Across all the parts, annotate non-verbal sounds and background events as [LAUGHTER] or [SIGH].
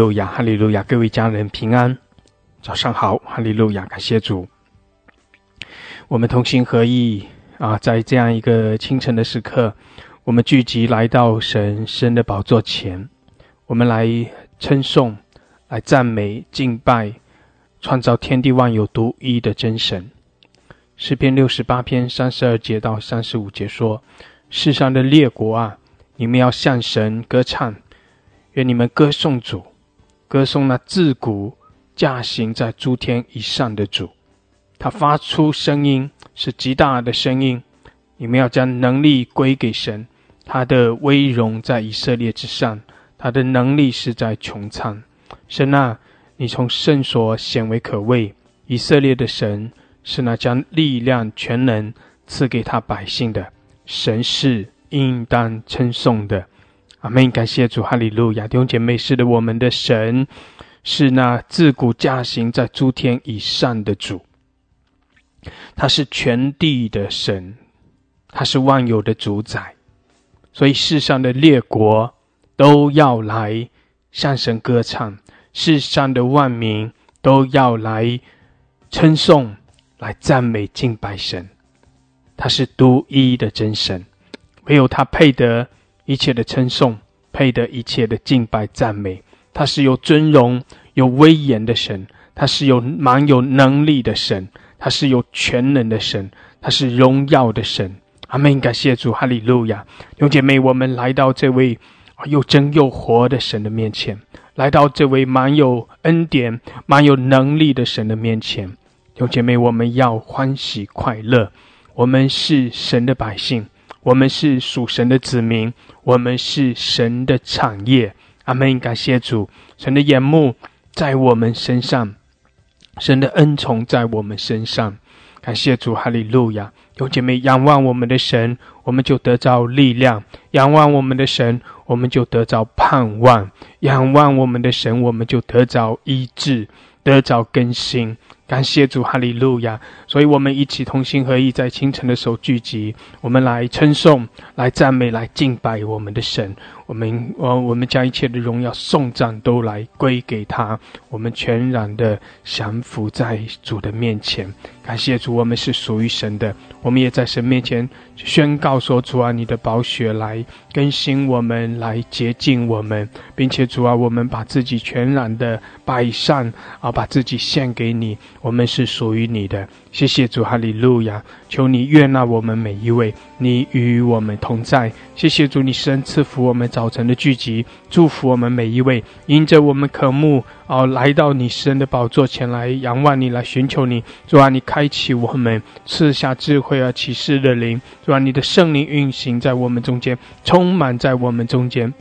路亚，哈利路亚！各位家人平安，早上好，哈利路亚！感谢主，我们同心合意啊，在这样一个清晨的时刻，我们聚集来到神神的宝座前，我们来称颂、来赞美、敬拜创造天地万有独一的真神。诗篇六十八篇三十二节到三十五节说：“世上的列国啊，你们要向神歌唱。”愿你们歌颂主，歌颂那自古驾行在诸天以上的主。他发出声音是极大的声音。你们要将能力归给神，他的威荣在以色列之上，他的能力是在穹苍。神啊，你从圣所显为可畏。以色列的神是那将力量全能赐给他百姓的神，是应当称颂的。阿门！感谢主，哈利路亚！弟兄姐妹，是的，我们的神是那自古驾行在诸天以上的主，他是全地的神，他是万有的主宰，所以世上的列国都要来向神歌唱，世上的万民都要来称颂、来赞美、敬拜神。他是独一的真神，唯有他配得。一切的称颂，配得一切的敬拜赞美。他是有尊荣、有威严的神，他是有蛮有能力的神，他是有全能的神，他是荣耀的神。阿门！感谢主，哈利路亚！有姐妹，我们来到这位又真又活的神的面前，来到这位蛮有恩典、蛮有能力的神的面前。有姐妹，我们要欢喜快乐，我们是神的百姓。我们是属神的子民，我们是神的产业。阿门！感谢主，神的眼目在我们身上，神的恩宠在我们身上。感谢主，哈利路亚！有姐妹仰望我们的神，我们就得着力量；仰望我们的神，我们就得着盼望；仰望我们的神，我们就得着医治，得着更新。感谢主，哈利路亚！所以，我们一起同心合意，在清晨的时候聚集，我们来称颂、来赞美、来敬拜我们的神。我们，我，我们将一切的荣耀、颂赞都来归给他。我们全然的降服在主的面前。感谢主，我们是属于神的。我们也在神面前宣告说：“主啊，你的宝血来更新我们，来洁净我们，并且主啊，我们把自己全然的摆上啊，把自己献给你。我们是属于你的。”谢谢主，哈利路亚！求你悦纳我们每一位，你与我们同在。谢谢主，你神赐福我们早晨的聚集，祝福我们每一位，因着我们渴慕哦，来到你神的宝座前来仰望你，来寻求你。主啊，你开启我们，赐下智慧而启示的灵。主啊，你的圣灵运行在我们中间，充满在我们中间。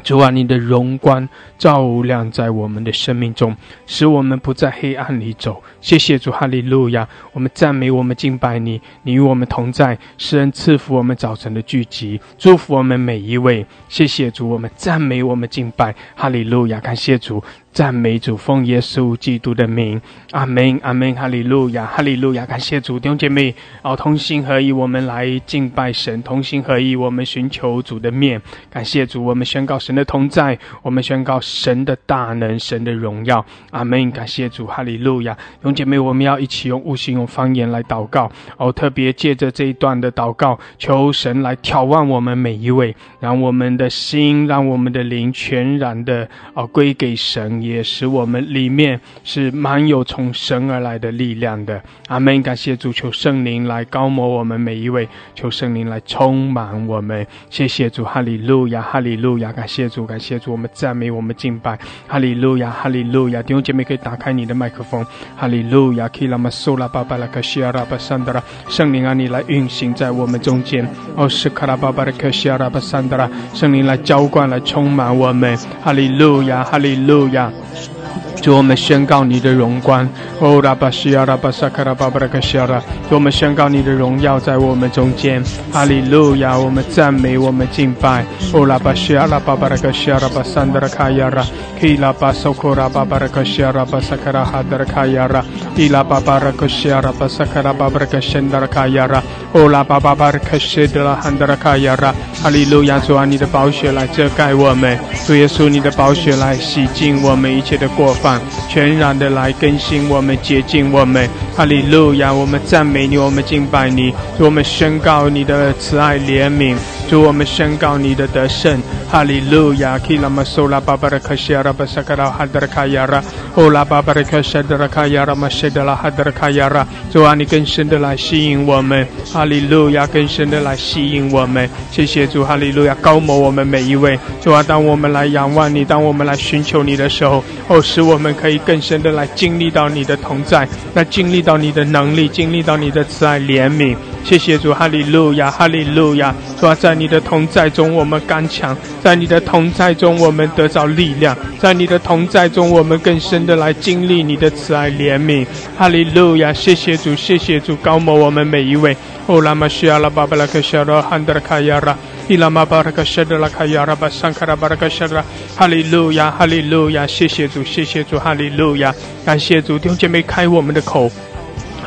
主啊，你的荣光照亮在我们的生命中，使我们不在黑暗里走。谢谢主，哈利路亚！我们赞美，我们敬拜你，你与我们同在，诗人赐福我们早晨的聚集，祝福我们每一位。谢谢主，我们赞美，我们敬拜，哈利路亚！感谢主。赞美主，奉耶稣基督的名，阿门，阿门，哈利路亚，哈利路亚，感谢主，弟兄姐妹，哦，同心合一，我们来敬拜神，同心合一，我们寻求主的面，感谢主，我们宣告神的同在，我们宣告神的大能，神的荣耀，阿门，感谢主，哈利路亚，弟兄姐妹，我们要一起用悟性、用方言来祷告，哦，特别借着这一段的祷告，求神来眺望我们每一位，让我们的心，让我们的灵全然的哦归给神。也使我们里面是满有从神而来的力量的。阿门！感谢主，求圣灵来高摩我们每一位，求圣灵来充满我们。谢谢主，哈利路亚，哈利路亚！感谢主，感谢主，我们赞美，我们敬拜，哈利路亚，哈利路亚！弟兄姐妹可以打开你的麦克风，哈利路亚！基拉玛苏拉巴巴拉克西阿拉巴桑德拉，圣灵啊，你来运行在我们中间。哦，是卡拉巴巴拉克西阿拉巴桑德拉，圣灵来浇灌，来充满我们。哈利路亚，哈利路亚！嗯。主，我们宣告你的荣光。哦，拉巴西亚拉巴萨卡拉巴巴拉克西亚拉，主我们宣告你的荣耀在我们中间。哈利路亚！我们赞美，我们敬拜。哦拉巴西阿拉巴巴拉克西阿拉巴桑德拉卡亚拉，基拉巴索库拉巴巴拉克西阿拉巴萨卡拉哈德拉卡亚拉，伊拉巴巴拉克西阿拉巴萨卡拉巴巴拉克申德拉卡亚拉，哦拉巴巴巴拉克西德拉汉德拉卡亚拉。哈利路亚！主啊，你的宝血来遮盖我们，主耶稣，你的宝血来洗净我们一切的过犯，全然的来更新我们，洁净我们。哈利路亚！我们赞美你，我们敬拜你，我们宣告你的慈爱怜悯。主，我们宣告你的得胜，哈利路亚！基拉玛苏拉巴巴拉克西阿拉巴萨卡拉哈德拉卡亚拉，欧拉巴巴拉克西德拉卡亚拉玛谢德拉哈德拉卡亚拉。主啊，你更深的来吸引我们，哈利路亚！更深的来吸引我们。谢谢主，哈利路亚！高摩我们每一位。主啊，当我们来仰望你，当我们来寻求你的时候，哦，使我们可以更深的来经历到你的同在，来经历到你的能力，经历到你的慈爱怜悯。谢谢主，哈利路亚，哈利路亚！主啊，在你的同在中，我们刚强；在你的同在中，我们得着力量；在你的同在中，我们更深的来经历你的慈爱怜悯。哈利路亚！谢谢主，谢谢主，高某我们每一位。哦，拉玛西阿拉巴巴拉克西拉汉德拉卡亚拉，伊拉玛巴拉克西德拉卡亚拉巴桑卡拉巴拉克西拉，哈利路亚，哈利路亚！谢谢主，谢谢主，哈利路亚！感谢主，弟兄姐妹开我们的口。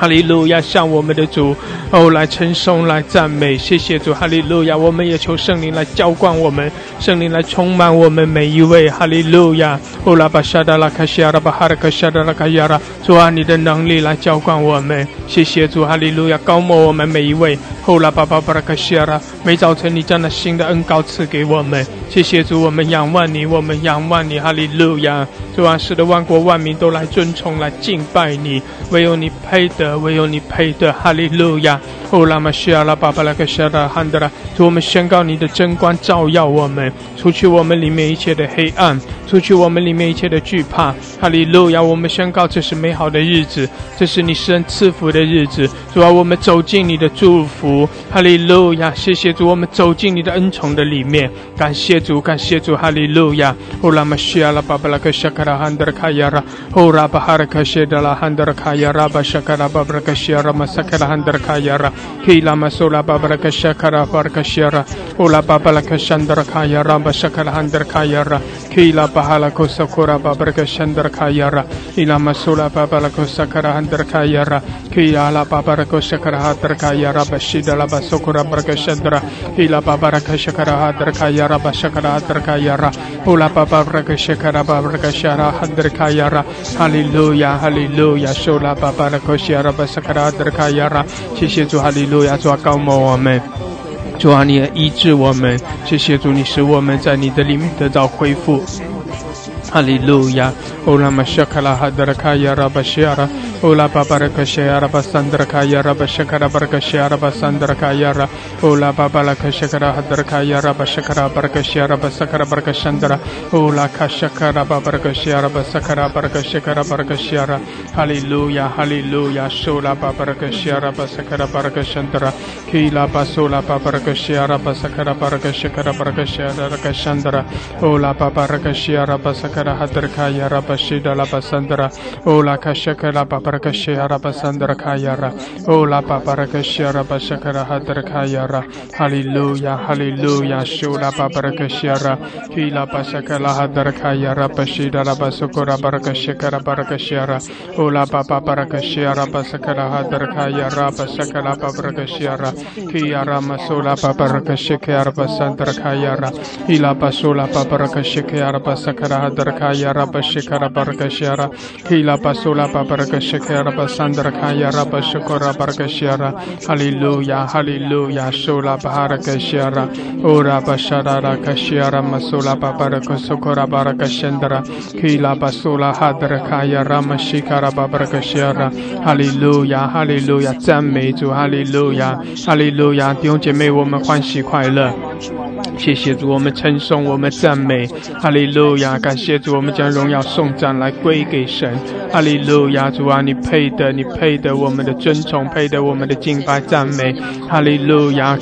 哈利路亚，向我们的主哦来称颂、来赞美，谢谢主，哈利路亚！我们也求圣灵来浇灌我们，圣灵来充满我们每一位，哈利路亚！哦拉巴沙达拉卡西亚拉巴哈拉卡沙达拉卡亚拉，主啊，你的能力来浇灌我们，谢谢主，哈利路亚！高牧我们每一位，哦拉巴巴巴拉卡西亚拉，每早晨你将那新的恩高赐给我们，谢谢主，我们仰望你，我们仰望你，哈利路亚！主啊，使得万国万民都来尊崇、来敬拜你，唯有你配得。唯有你配得，哈利路亚！哦，拉玛西阿拉巴巴拉克沙拉汉德拉，主我们宣告你的真光照耀我们，除去我们里面一切的黑暗，除去我们里面一切的惧怕，哈利路亚！我们宣告这是美好的日子，这是你神赐福的日子，主啊，我们走进你的祝福，哈利路亚！谢谢主，我们走进你的恩宠的里面，感谢主，感谢主，哈利路亚！哦，拉玛西阿拉巴巴拉克沙拉汉德拉卡亚拉，哦，拉巴哈拉克谢德拉汉德拉卡亚拉巴沙卡拉巴巴拉克西阿拉玛萨卡拉汉德拉卡亚拉。Kila masola babaraka shakara baraka shara. Ola babalaka shandara kaya ramba shakala handar kaya ra. Kila bahala kosakura babaraka shandara kaya ra. Ila masola babalaka sakara handar kaya ra. Kila la babaraka shakara handar kaya ra. Bashida la basokura baraka shandara. Ila babaraka shakara handar kaya ra. Bashakara handar kaya ra. Ola babaraka shakara babaraka shara handar kaya ra. Hallelujah, hallelujah. Shola babaraka shara basakara handar kaya ra. 谢谢主，哈利路亚！主啊，高摩我们，主啊，你医治我们，谢谢主，你使我们在你的里面得到恢复。哈利路亚！欧拉 Ola babara kashara basandra kaya raba shakara barakashara basandra kaya ra. Ola babala kashakara hadra kaya raba shakara barakashara basakara barakashandra. Ola kashakara babarakashara basakara barakashakara barakashara. Hallelujah, hallelujah. Shola babarakashara basakara barakashandra. Hila basola babarakashara basakara barakashakara barakashara barakashandra. Ola babarakashara basakara hadra kaya raba shidala basandra. Ola kashakara babarakashara parakashya rabasandra kayara. Oh lapa parakashya rabashakara hadra kayara. Hallelujah, hallelujah. Shu lapa parakashya ra. Hi lapa shakala hadra kayara. Pashida rabasukura parakashya kara parakashya ra. Oh lapa parakashya rabasakara hadra kayara. Pasakala parakashya ra. Kiyara masula parakashya kara basandra kayara. Hila pasula parakashya kara basakara hadra kayara. Pashikara parakashya ra. Hila pasula parakashya basandra kaya raba shukura barakashara hallelujah hallelujah shula barakashara ora bashara rakashara masula barakashukura barakashandra hila basula hadra kaya rama shikara barakashara hallelujah hallelujah 赞美主，哈利路亚，哈利路亚！弟兄姐妹，我们欢喜快乐。谢谢主，我们称颂，我们赞美，哈利路亚！感谢主，我们将荣耀颂赞来归给神，哈利路亚！主啊，你配得，你配得我们的尊崇，配得我们的敬拜赞美，哈利路亚！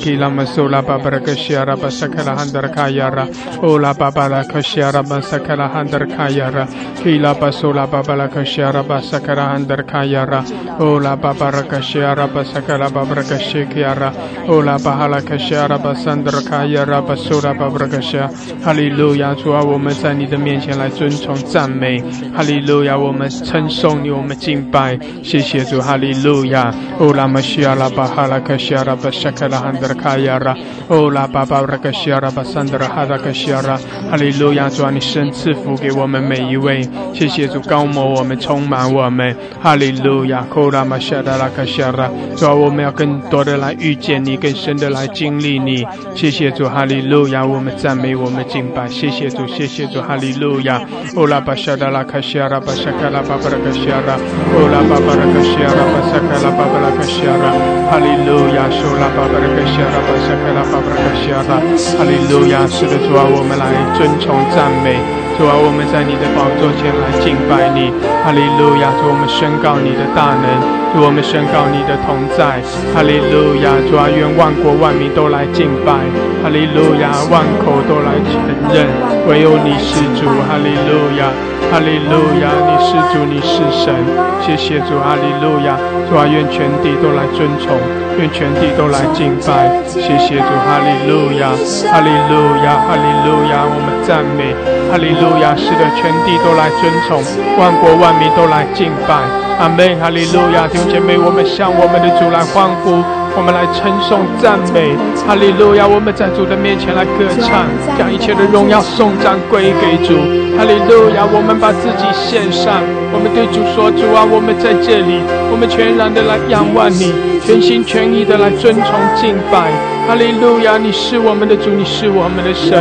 巴巴拉克西阿拉巴萨克拉汉德卡亚拉，欧拉巴巴拉克西阿拉巴萨克拉汉德卡亚拉，基拉巴苏拉巴巴拉克西阿拉巴萨克拉汉德卡亚拉，欧拉巴巴拉克西阿拉巴萨克拉巴巴拉克西亚拉，欧拉巴哈。利路亚！主啊，我们在你的面前来尊崇赞美，哈利路亚！我们称颂你，我们敬拜，谢谢主，哈利路亚！欧拉玛西亚拉巴哈拉克西亚拉巴沙克拉汉德卡亚拉，欧拉巴巴拉克西亚拉巴桑德拉哈拉克西亚拉，哈利路亚！主啊，你神赐福给我们每一位，谢谢主高摩我们，充满我们，哈利路亚！欧拉玛西亚拉克西亚拉，主啊，我们要更多的来遇见你，更深的来经历你，谢谢主，哈利路。路亚，我们赞美，我们敬拜，谢谢主，谢谢主，哈利路亚。欧拉巴沙达拉卡西亚拉巴沙卡拉巴巴拉卡西亚拉，欧拉巴巴拉卡西亚拉巴沙卡拉巴巴拉卡西亚拉，哈利路亚，苏拉巴巴拉卡西亚拉巴沙卡拉巴巴拉卡西亚拉，哈利路亚，是的主啊，我们来尊崇赞美，主啊，我们在你的宝座前来敬拜你，哈利路亚，主我们宣告你的大能。主，我们宣告你的同在，哈利路亚！主啊，愿万国万民都来敬拜，哈利路亚！万口都来承认，唯有你是主，哈利路亚！哈利路亚！你是主，你是神，谢谢主，哈利路亚！主啊，愿全地都来尊崇，愿全地都来敬拜，谢谢主，哈利路亚！哈利路亚！哈利路亚！我们赞美，哈利路亚！是的，全地都来尊崇，万国万民都来敬拜。阿妹，哈利路亚！弟兄姐妹，我们向我们的主来欢呼，我们来称颂赞美，哈利路亚！我们在主的面前来歌唱，将一切的荣耀颂赞归给主，哈利路亚！我们把自己献上，我们对主说：主啊，我们在这里，我们全然的来仰望你，全心全意的来尊崇敬拜，哈利路亚！你是我们的主，你是我们的神，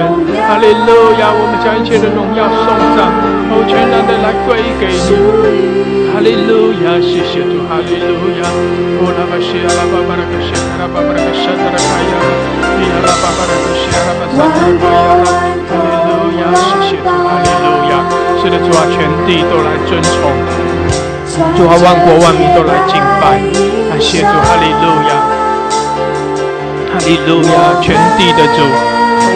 哈利路亚！我们将一切的荣耀颂赞，哦，全然的来归给你。哈利路亚，谢谢主，哈利路亚。哦，拉巴西亚拉巴巴拉克西亚拉巴巴拉克西亚拉卡亚，伊亚拉巴巴拉克西亚拉巴萨拉卡亚。哈利路亚，谢谢主，哈利路亚。是的，主啊，全地都来尊崇，主啊，万国万民都来敬拜。感谢主，哈利路亚，哈利路亚，全地的主，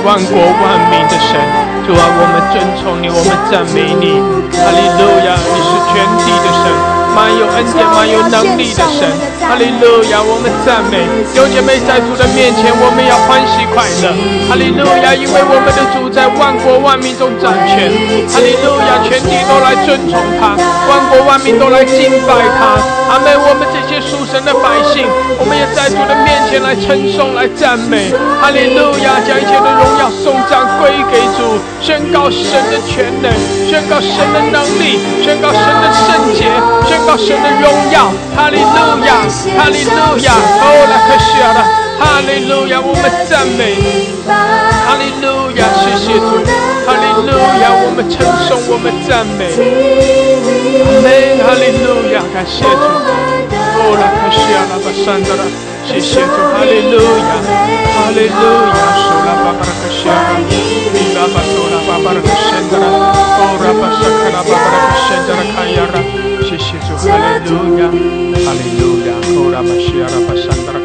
万国万民的神。主啊，我们尊崇你，我们赞美你，哈利路亚！你是全体的神，满有恩典、满有能力的神，哈利路亚！我们赞美，有姐妹在主的面前，我们要欢喜快乐，哈利路亚！因为我们的主在万国万民中掌权，哈利路亚！全体都来尊崇他，万国万民都来敬拜他，阿门！我们这些属神的百姓，我们也在主的面前来称颂、来赞美，哈利路亚！将一切的荣耀、颂赞归给主。宣告神的全能，宣告神的能力，宣告神的圣洁，宣告神的荣耀。哈利路亚，哈利路亚，哦，拉克西亚了，哈利路亚，我们赞美，哈利路亚，谢谢主，哈利路亚，我们称颂，我们赞美，阿门，哈利路亚，感谢主，哦，拉克西亚了，巴山德拉，谢谢主，哈利路亚，哈利路亚，苏拉巴巴拉克西亚。巴多拉巴巴拉克申德拉，哦拉巴沙卡拉巴巴拉克申德拉卡亚拉，谢谢主，哈利路亚，哈利路亚，哦拉巴西亚拉巴山德拉卡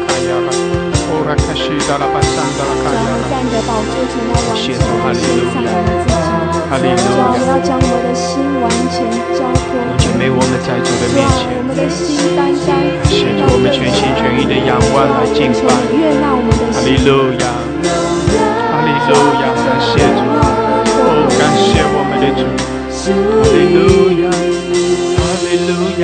亚拉，哦拉卡西达拉巴山德拉卡亚拉，谢谢主，哈利路亚，哈利路亚，要将我的心完全交托，我们在主的面前，我们的心单单，我们全心全意的仰望来敬拜，哈利路亚，哈利路亚，感谢主。感谢我们的主，哈利路亚，哈利路亚，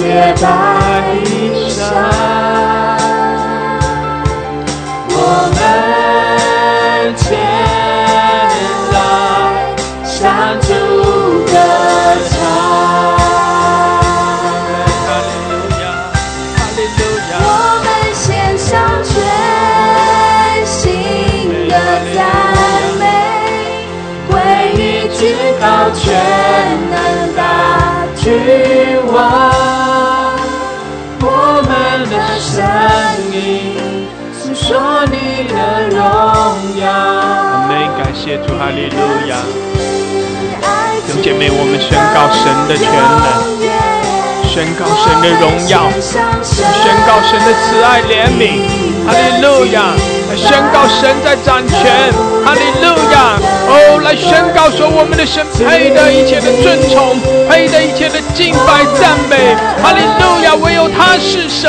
洁白谢主，哈利路亚！弟兄姐妹，我们宣告神的全能，宣告神的荣耀，宣告神的慈爱怜悯，哈利路亚！来宣告神在掌权，哈利路亚！哦，来宣告说我们的神配得一切的尊崇，配得一切的敬拜赞美，哈利路亚！唯有他是神，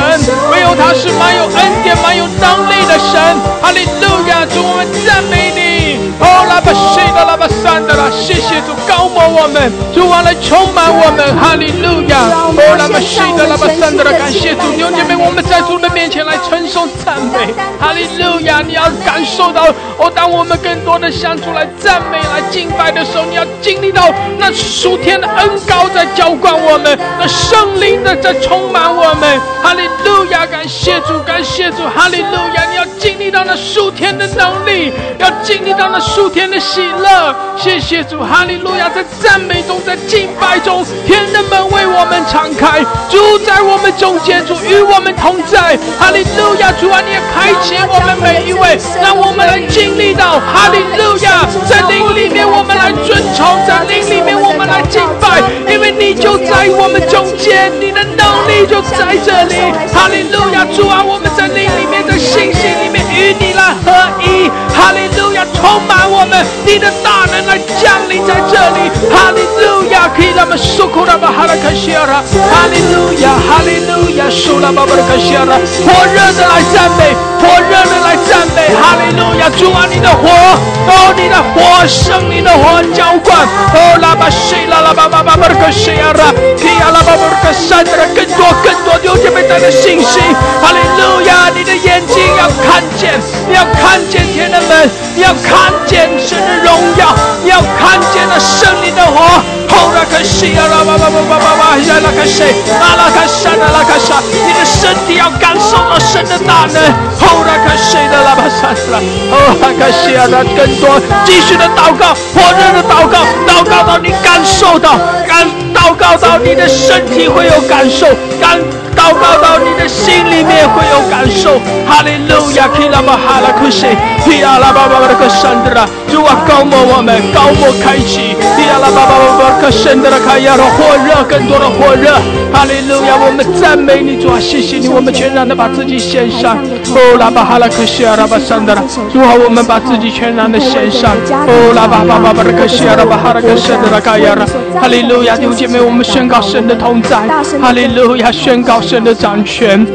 唯有他是满有恩典、满有能力的神，哈利路亚！主，我们赞美你。哦，拉巴西的拉巴山的啦，谢谢主高摩我们，主啊来充满我们，哈利路亚！哦，拉巴西的拉巴山的啦，感谢主，弟兄姐妹，我们在主的面前来称颂赞美，哈利路亚！你要感受到哦，当我们更多的相处来赞美、来敬拜的时候，你要经历到那属天的恩高在浇灌我们，那圣灵的在充满我们。哈利路亚，感谢主，感谢主，哈利路亚！你要经历到那属天的能力，要经历到那属天的喜乐。谢谢主，哈利路亚！在赞美中，在敬拜中，天的门为我们敞开，主在我们中间，主与我们同在。哈利路亚，主啊，你也开启我们每。一位，让我们来经历到哈利路亚，在灵里面我们来尊崇，在灵里面我们来敬拜，因为你就在我们中间，你的能力就在这里。哈利路亚，主啊，我们在灵里面的信心里面与你合一。哈利路亚，充满我们，你的大能来降临在这里。哈利路亚，可以让我们受苦的把哈拉克西尔，哈利路亚，哈利路亚，受拉巴巴的克西尔，火热的来赞美，火热的来。赞美哈利路亚，主啊，你的火，哦，你的火，圣灵的火浇灌，哦，拉巴西拉拉巴巴巴巴的克西亚拉，提亚拉巴巴的克山的更多更多弟兄姐妹带着信心，哈利路亚，你的眼睛要看见，你要看见天的门，你要看见神的荣耀，你要看见那圣灵的火，哦，拉克西亚拉巴巴巴巴巴巴，亚拉克西，阿拉克山的拉克山，你的身体要感受到神的大能，哦，拉克西。的拉巴萨斯拉，哦，哈卡西亚的更多，继续的祷告，火热的祷告，祷告到你感受到，感祷告到你的身体会有感受，感祷告到你的心里面会有感受。哈利路亚，基拉巴哈拉库西，提阿拉巴巴巴的克山德拉，主啊，高摩我们，高摩开启，提阿拉巴巴巴巴克山德拉开亚的火热，更多的火热。哈利路亚，我们赞美你，主啊，谢谢你，我们全然的把自己献上。哦，拉巴哈拉克西。主啊，我们把自己全然的献上。哦，拉巴巴巴巴的克西亚拉巴哈拉克拉卡亚拉，哈利路亚，弟兄姐妹，我们宣告神的同在。哈利路亚，宣告神的掌权。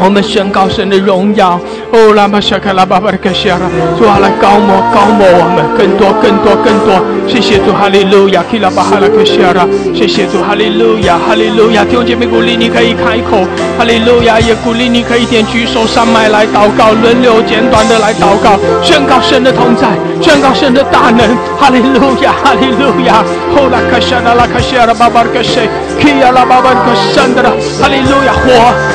我们宣告神的荣耀，哦，拉玛夏卡拉巴巴的克西亚。拉，主啊，来高摩高摩我们更多更多更多，谢谢主，哈利路亚，基拉巴哈拉克西亚。拉，谢谢主，哈利路亚，哈利路亚，弟兄姐妹鼓励你可以开口，哈利路亚，也鼓励你可以点举手上麦来祷告，轮流简短的来祷告，宣告神的同在，宣告神的大能，哈利路亚，哈利路亚，哦，拉卡西亚拉拉卡西亚拉巴巴的克西，基亚拉巴巴的克山的啦，哈利路亚，火，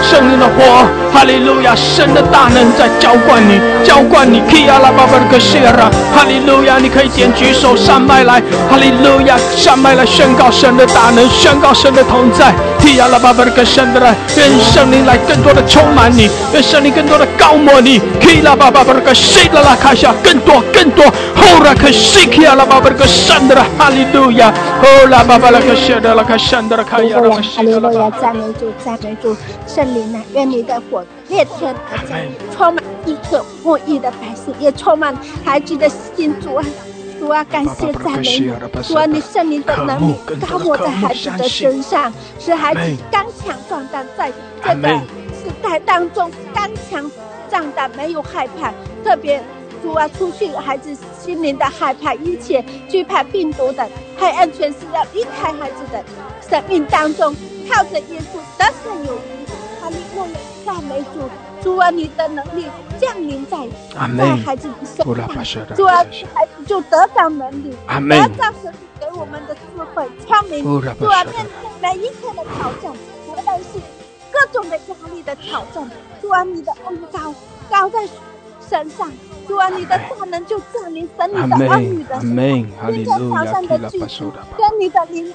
圣灵的火。哈利路亚，神的大能在浇灌你，浇灌你。哈利路亚，你可以点举手上麦来。哈利路亚，上麦来宣告神的大能，宣告神的同在。愿圣灵来更多的充满你，愿圣灵更多的高摩你。更多更多。哈利路亚，赞美主，赞美主，圣灵啊，愿你的火烈天而降，充满一颗不义的百姓，也充满孩子的心。主啊，主啊，感谢赞美你，主啊，你圣灵的能力高抹在孩子的身上，使孩子刚强壮胆，在这个时代当中刚强壮胆，没有害怕。特别主啊，除去孩子心灵的害怕，一切惧怕病毒的黑暗，全是要离开孩子的生命当中，靠着耶稣得胜有余。哈利路亚，赞美主，主啊，你的能力降临在在孩子的身上，主啊，孩子就得到能力，得到神给我们的智慧、聪明，主啊，面对每一天的挑战，无论是各种的压力的挑战，主啊，你的恩高高在身上，主啊，你的大能就降临神你的儿女的身上，今天早上的聚集，跟你的灵。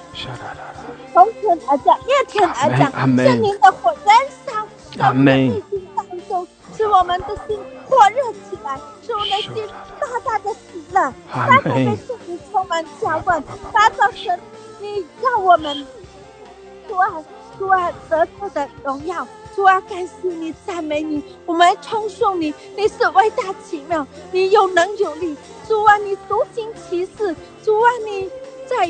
从天而降，灭天而降，圣灵的火燃烧在我们的内心当中，使我们的心火热起来，使我们的心大大的喜乐，大大的圣灵充满浇灌，大造神，你让我们主啊主啊得到的荣耀。主啊，感谢你，赞美你，我们称颂你，你是伟大奇妙，你有能有力。主啊，你独行其事，主啊，你在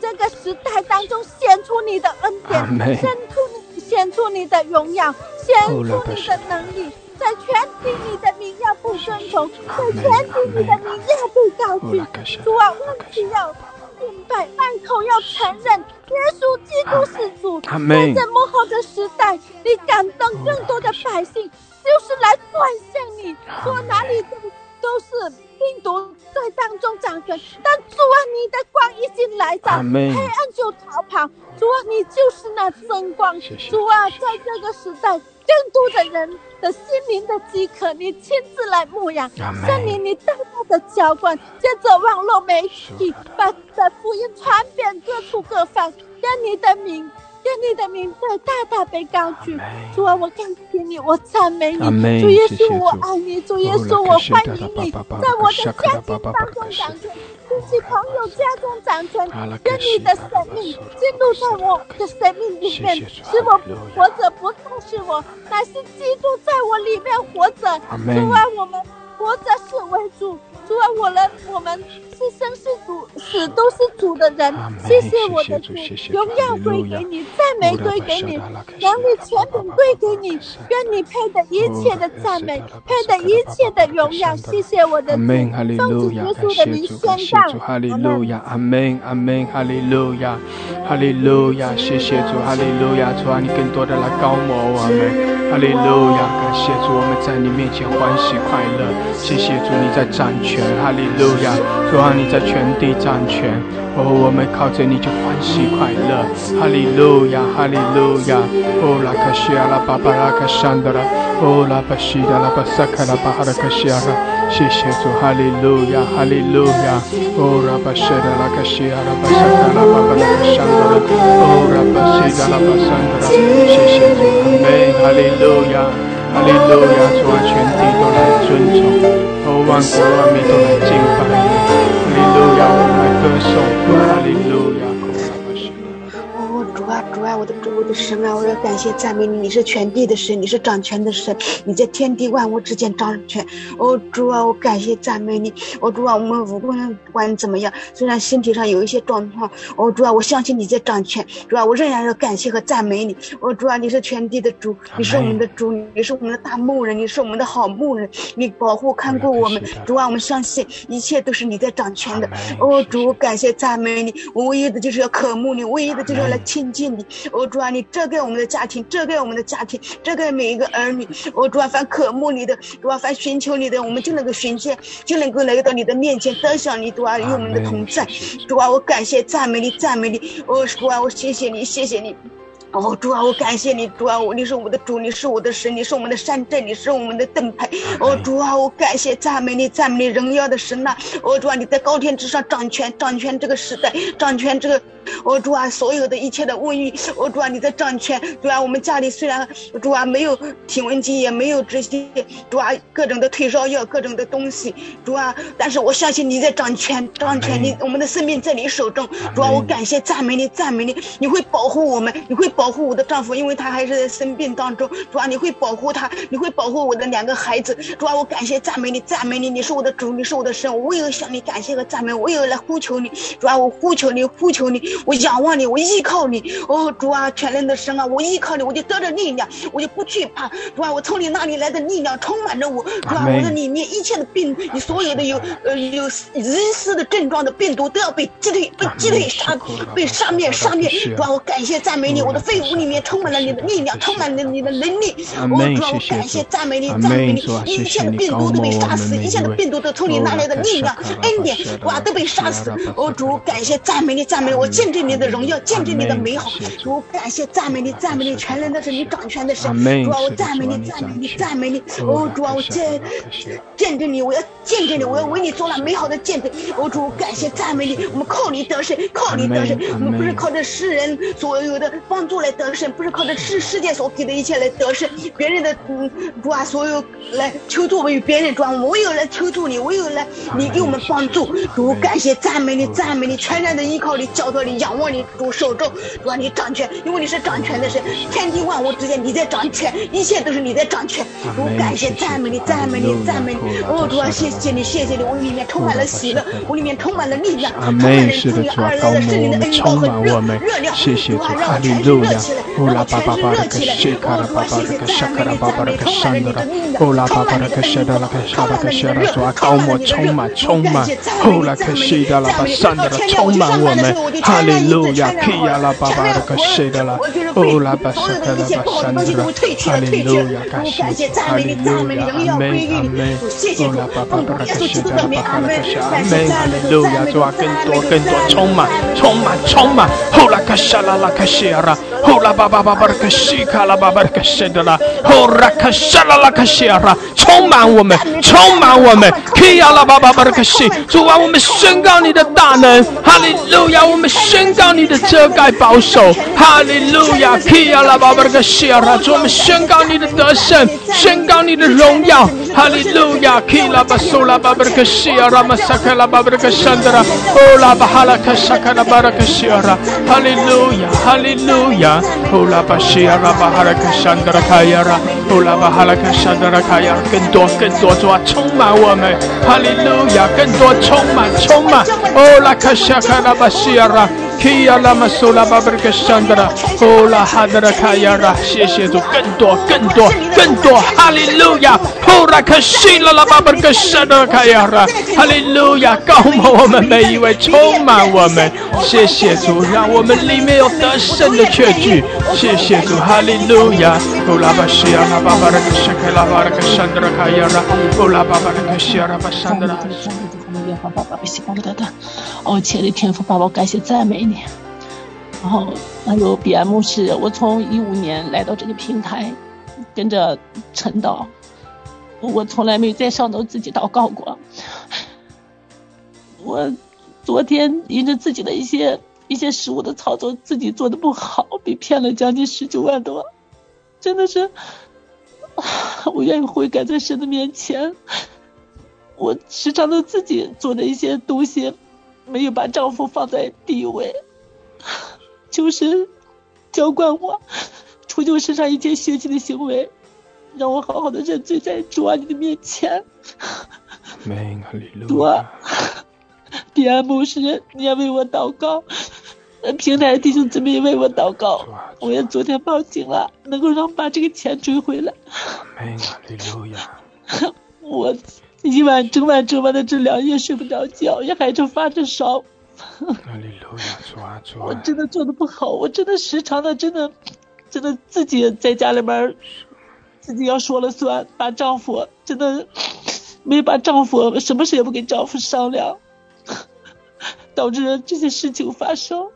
这个时代当中显出你的恩典，显出你显出你的荣耀，显出你的能力，在全体你的名要不尊崇，在全体你的名要被高举。主啊，万只要。明白，满口要承认耶稣基督是主。在这幕后的时代，你感动更多的百姓，就是来转向你。说哪里都都是病毒在当中掌权，但主啊，你的光已经来到，黑暗就逃跑。主啊，你就是那真光。主啊，在这个时代。更多的人的心灵的饥渴，你亲自来牧养，圣灵你大大的浇灌，接着网络媒体把的福音传遍各处各方，让你的名。愿你的名字大大被高举，主啊，我感谢你，我赞美你，主耶稣，我爱你，主。耶稣，我欢迎你，在我的家庭当中掌权，夫妻朋友家中掌权，愿你的生命进入在我的生命里面，使我活着不再是我，乃是基督在我里面活着，主啊，我们活着是为主。主啊，我们我们是生是主，死都是主的人。谢谢我的主，荣耀归给你，赞美归给你，能力全品归给你。愿你配的一切的赞美，配的一切的荣耀。谢谢我的主，奉主耶稣的名宣告。哈利路亚，阿门，阿门，哈利路亚，哈利路亚，谢谢主，哈利路亚，主啊，你更多的来高摩我们，哈利路亚，感谢主，我们在你面前欢喜快乐。谢谢主，你在掌权。哈利路亚，主啊，你在全地掌权，哦，我们靠着你就欢喜快乐。哈利路亚，哈利路亚，哦，拉克西亚拉巴巴拉克山德拉，哦，拉巴西达拉巴萨卡拉巴哈拉克西亚拉，谢谢主，哈利路亚，哈利路亚，哦，拉巴西达拉克西亚拉巴萨卡拉巴巴拉克山德拉，哦，拉巴西达拉巴山德拉，谢谢主，阿门，哈利路亚。哈利路亚，主啊，全体都来尊重，哦，万国万民都来敬拜你。哈利路亚，我们来歌颂，哈利路亚。我的主，我的神啊！我要感谢赞美你，你是全地的神，你是掌权的神，你在天地万物之间掌权。哦，主啊，我感谢赞美你。哦，主啊，我们无论不管怎么样，虽然身体上有一些状况，哦，主啊，我相信你在掌权。主啊，我仍然要感谢和赞美你。哦，主啊，你是全地的主，你是我们的主，你是我们的大牧人，你是我们的好牧人，你保护看顾我们。主啊，我们相信一切都是你在掌权的。哦，主，感谢赞美你。我唯一的就是要渴慕你，唯一的就是要来亲近你。哦，主啊，你遮盖我们的家庭，遮盖我们的家庭，遮盖每一个儿女。我，主啊，凡渴慕你的，主啊，凡寻求你的，我们就能够寻见，就能够来到你的面前，得享你主啊与我们的同在。主啊，我感谢赞美你，赞美你。我，主啊，我谢谢你，谢谢你。哦，主啊，我感谢你，主啊，我你是我们的主，你是我的神，你是我们的山镇，你是我们的盾牌。哦，主啊，我感谢赞美你，赞美你荣耀的神呐。哦，主啊，你在高天之上掌权，掌权这个时代，掌权这个。哦，主啊，所有的一切的瘟疫，哦，主啊，你在掌权。主啊，我们家里虽然主啊没有体温计，也没有这些主啊各种的退烧药，各种的东西，主啊，但是我相信你在掌权，掌权，你我们的生命在你手中。主啊，我感谢赞美你，赞美你，你会保护我们，你会保护我的丈夫，因为他还是在生病当中。主啊，你会保护他，你会保护我的两个孩子。主啊，我感谢赞美你，赞美你，你是我的主，你是我的神，我唯有向你感谢和赞美，我唯有来呼求你。主啊，我呼求你，呼求你。我仰望你，我依靠你，哦，主啊，全能的神啊，我依靠你，我就得着力量，我就不惧怕，主啊，我从你那里来的力量充满着我，主啊，我的里面一切的病，你所有的有呃有疑似的症状的病毒都要被击退，被击退杀，被杀灭，杀灭，主啊，我感谢赞美你，我的肺腑里面充满了你的力量，充满了你的能力，我，主啊，我感谢赞美你，赞美你，一切的病毒都被杀死，一切的病毒都从你那来的力量恩典，哇，都被杀死，我，主，感谢赞美你，赞美我。见证你的荣耀，见证你的美好。主感谢赞美你，赞美你，全能的是你掌权的神。主啊，我赞美你，赞美你，赞美你。哦，主啊，我见见证你，我要见证你，我要为你做那美好的见证。哦，主感谢赞美你，我们靠你得胜，靠你得胜。我们不是靠着世人所有的帮助来得胜，不是靠着世 [LAUGHS] 世界所给的一切来得胜，别人的嗯，主啊，所有来求助为别人转，我有来求助你，我有来你给我们帮助。主感谢赞美你，赞美你，全然的依靠你，交托你，仰望你，主手中，主啊，你掌权，因为你是掌权的神，天地万物之间你在掌权，一切都是你在掌权。主感谢赞美你，赞美你，赞美你。哦，主啊，谢谢你，谢谢你，我里面充满了喜乐，我里面充满了力量，充满了从你而来的圣灵的恩膏和热热量。主啊，让我全身热起来，让我全身热起来。哦，谢谢赞美你，赞美你，充满了你的力量，充满了你的恩膏，充满了你的，充满了你的热。充满，后来可谁的了？把善的了充满我们，哈利路亚，皮亚拉巴巴的可谁的了？后来把善的了把善的了，哈利路亚，感谢，哈利路亚，阿门，阿门，后来巴巴的可谁的了？巴巴的可谁？阿门，哈利路亚，主啊，更多更多充满，充满充满，后来可沙拉拉可谁啊？呼啦巴巴巴尔克西，卡拉巴巴尔噶西德拉，哦拉卡沙拉拉卡西阿拉，充满我们，充满我们，基亚拉巴巴巴尔噶西，主啊，我们宣告你的大能，哈利路亚，我们宣告你的遮盖保守，哈利路亚，基亚拉巴巴尔噶西阿拉，主，我们宣告你的得胜，宣告你的荣耀，哈利路亚，基拉巴苏拉巴尔克西阿拉，马萨卡拉巴尔克西德拉，呼啦巴哈拉卡萨卡拉巴拉噶西阿拉，哈利路亚，哈利路亚。哦，拉巴希亚拉巴哈拉卡沙德拉卡亚拉，哦，拉巴哈拉卡沙德拉卡亚，更多更多，主啊，充满我们，哈利路亚，更多充满，充满，哦，拉卡沙卡拉巴希亚拉。卡拉巴西亚拉。基亚拉玛苏拉巴布克山德拉，呼拉哈德拉卡亚拉，谢谢主，更多更多更多，哈利路亚，呼拉克西拉拉巴布克山德拉卡亚拉，哈利路亚，高牧我们每一位，充满我们，谢谢主，让我们里面有得胜的确据，谢谢主，哈利路亚，呼拉巴西亚拉巴巴克西克拉巴克山德拉卡亚拉，呼拉巴巴克西亚拉巴山德拉。耶和华爸爸，西巴的的，哦，亲爱的天父爸爸，感谢赞美你。然后还有 B M 是，我从一五年来到这个平台，跟着陈导，我从来没有在上头自己祷告过。我昨天因着自己的一些一些失误的操作，自己做的不好，被骗了将近十九万多，真的是，我愿意悔改在神的面前。我时常都自己做的一些东西，没有把丈夫放在第一位，就是浇灌我，除旧身上一切邪气的行为，让我好好的认罪在主啊你的面前。[LAUGHS] 主啊，第二牧师，你也为我祷告，平台弟兄姊妹也为我祷告。我也昨天报警了，能够让把这个钱追回来。[LAUGHS] 我。一晚整晚整晚的治疗，也睡不着觉，也还着发着烧。[LAUGHS] 我真的做的不好，我真的时常的，真的，真的自己在家里边，自己要说了算，把丈夫真的没把丈夫什么事也不跟丈夫商量，导致这些事情发生。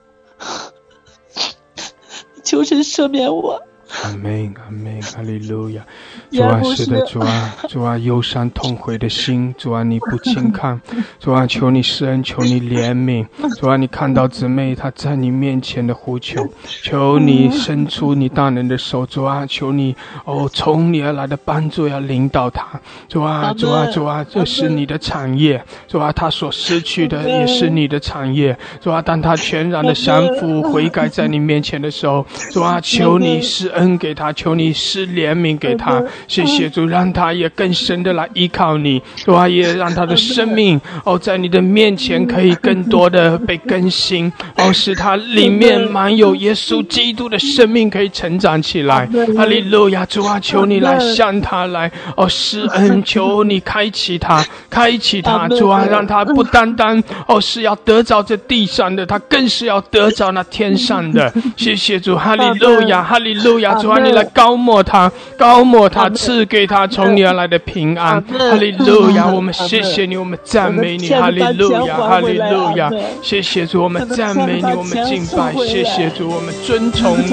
求神赦免我。阿门，阿门，哈利路亚！主啊，是的，主啊，[LAUGHS] 主啊，忧伤痛悔的心，主啊，你不轻看，[LAUGHS] 主啊，求你施恩，求你怜悯，[LAUGHS] 主啊，你看到姊妹她在你面前的呼求，求你伸出你大能的手，主啊，求你哦，从你而来的帮助要领导她，主啊，主啊，主啊，这是你的产业，主啊，她所失去的也是你的产业，主啊，当她全然的降服悔改在你面前的时候，主啊，求你施恩。给他，求你施怜悯给他，谢谢主，让他也更深的来依靠你，主啊，也让他的生命哦，在你的面前可以更多的被更新，哦，使他里面满有耶稣基督的生命可以成长起来。哈利路亚，主啊，求你来向他来哦施恩，求你开启他，开启他，主啊，让他不单单哦是要得着这地上的，他更是要得着那天上的。谢谢主，哈利路亚，哈利路亚。亚！主啊，你来高抹他，高抹他，赐给他从你而来的平安。哈利路亚！我们谢谢你，我们赞美你。哈利路亚，哈利路亚！谢谢主，我们赞美你，我们敬拜。谢谢主，我们尊崇你。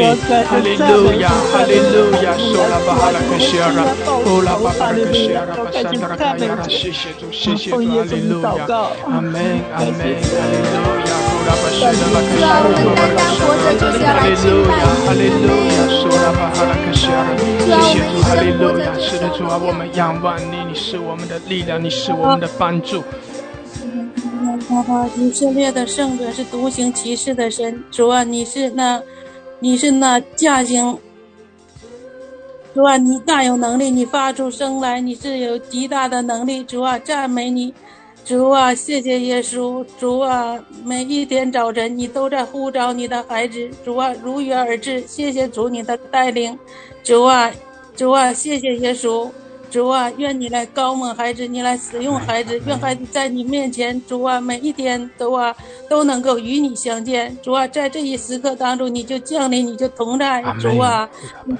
哈利路亚，哈利路亚！说拉巴哈拉克西阿拉，哦拉巴哈拉克西阿拉，巴山达拉卡亚拉。谢谢主，谢谢主，哈利路亚，阿门，阿门，哈利路亚，哦拉巴西达拉卡亚拉。哈利路亚，哈利路亚，说拉巴哈拉克西阿拉。谢谢主，哈利路亚，是的主啊，我们仰望你，你是我们的力量，你是我们的帮助。以色列的圣者是独行其事的神，主啊，你是那，你是那驾行，主啊，你大有能力，你发出声来，你是有极大的能力，主啊，赞美你，主啊，谢谢耶稣，主啊，每一天早晨你都在呼召你的孩子，主啊，如约而至，谢谢主你的带领，主啊，主啊，谢谢耶稣。主啊，愿你来高蒙孩子，你来使用孩子，愿孩子在你面前，主啊，每一天都啊都能够与你相见。主啊，在这一时刻当中，你就降临，你就同在。主啊，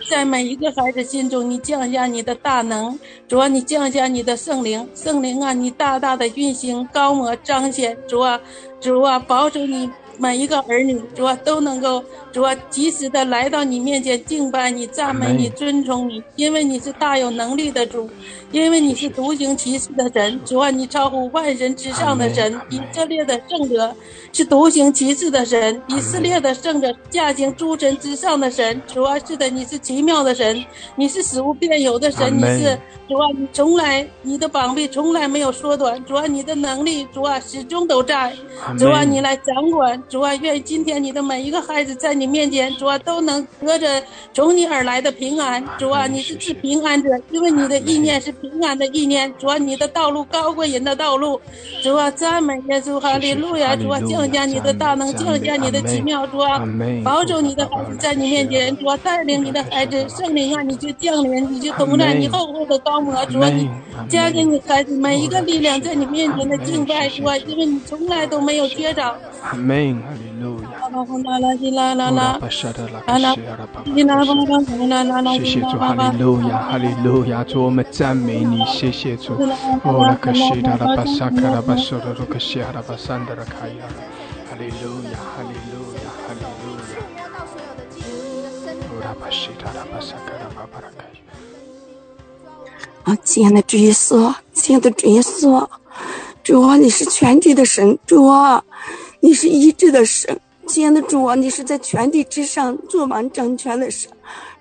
在每一个孩子心中，你降下你的大能。主啊，你降下你的圣灵，圣灵啊，你大大的运行，高摩彰显。主啊，主啊，保守你。每一个儿女，主啊，都能够主啊，及时的来到你面前敬拜你、赞美你、尊崇你，因为你是大有能力的主，因为你是独行其事的神，主啊，你超乎万人之上的神，以色列的圣者是独行其事的神，以色列的圣者驾行诸神之上的神，主啊，是的，你是奇妙的神，你是死无变有的神，你是主啊，你从来你的膀臂从来没有缩短，主啊，你的能力主啊始终都在，主啊，你来掌管。主啊，愿今天你的每一个孩子在你面前，主啊都能得着从你而来的平安。主啊，你是赐平安者，因为你的意念是平安的意念。主啊，你的道路高过人的道路。主啊，赞美耶稣，哈利路亚！主啊，降下你的大能，降下你的奇妙。主啊，保守你的孩子在你面前。主啊，带领你的孩子，圣灵啊，你就降临，你就同在，你厚厚的高摩。主啊，你加给你孩子每一个力量，在你面前的敬拜。主啊，因为你从来都没有缺少。阿门。哈利路亚。谢谢主，哈利路亚，哈利路亚，主我们赞美你，谢谢主。哦，拉克西达拉巴萨卡拉巴索罗罗克西哈拉巴桑德拉卡亚，哈利路亚，哈利路亚，哈利路亚。哦，拉巴西达拉巴萨卡拉巴巴拉卡亚。啊，亲爱的主耶稣，亲爱的主耶稣，主啊，你是全体的神，主啊。你是医治的神，亲爱的主啊，你是在全地之上坐满掌权的神，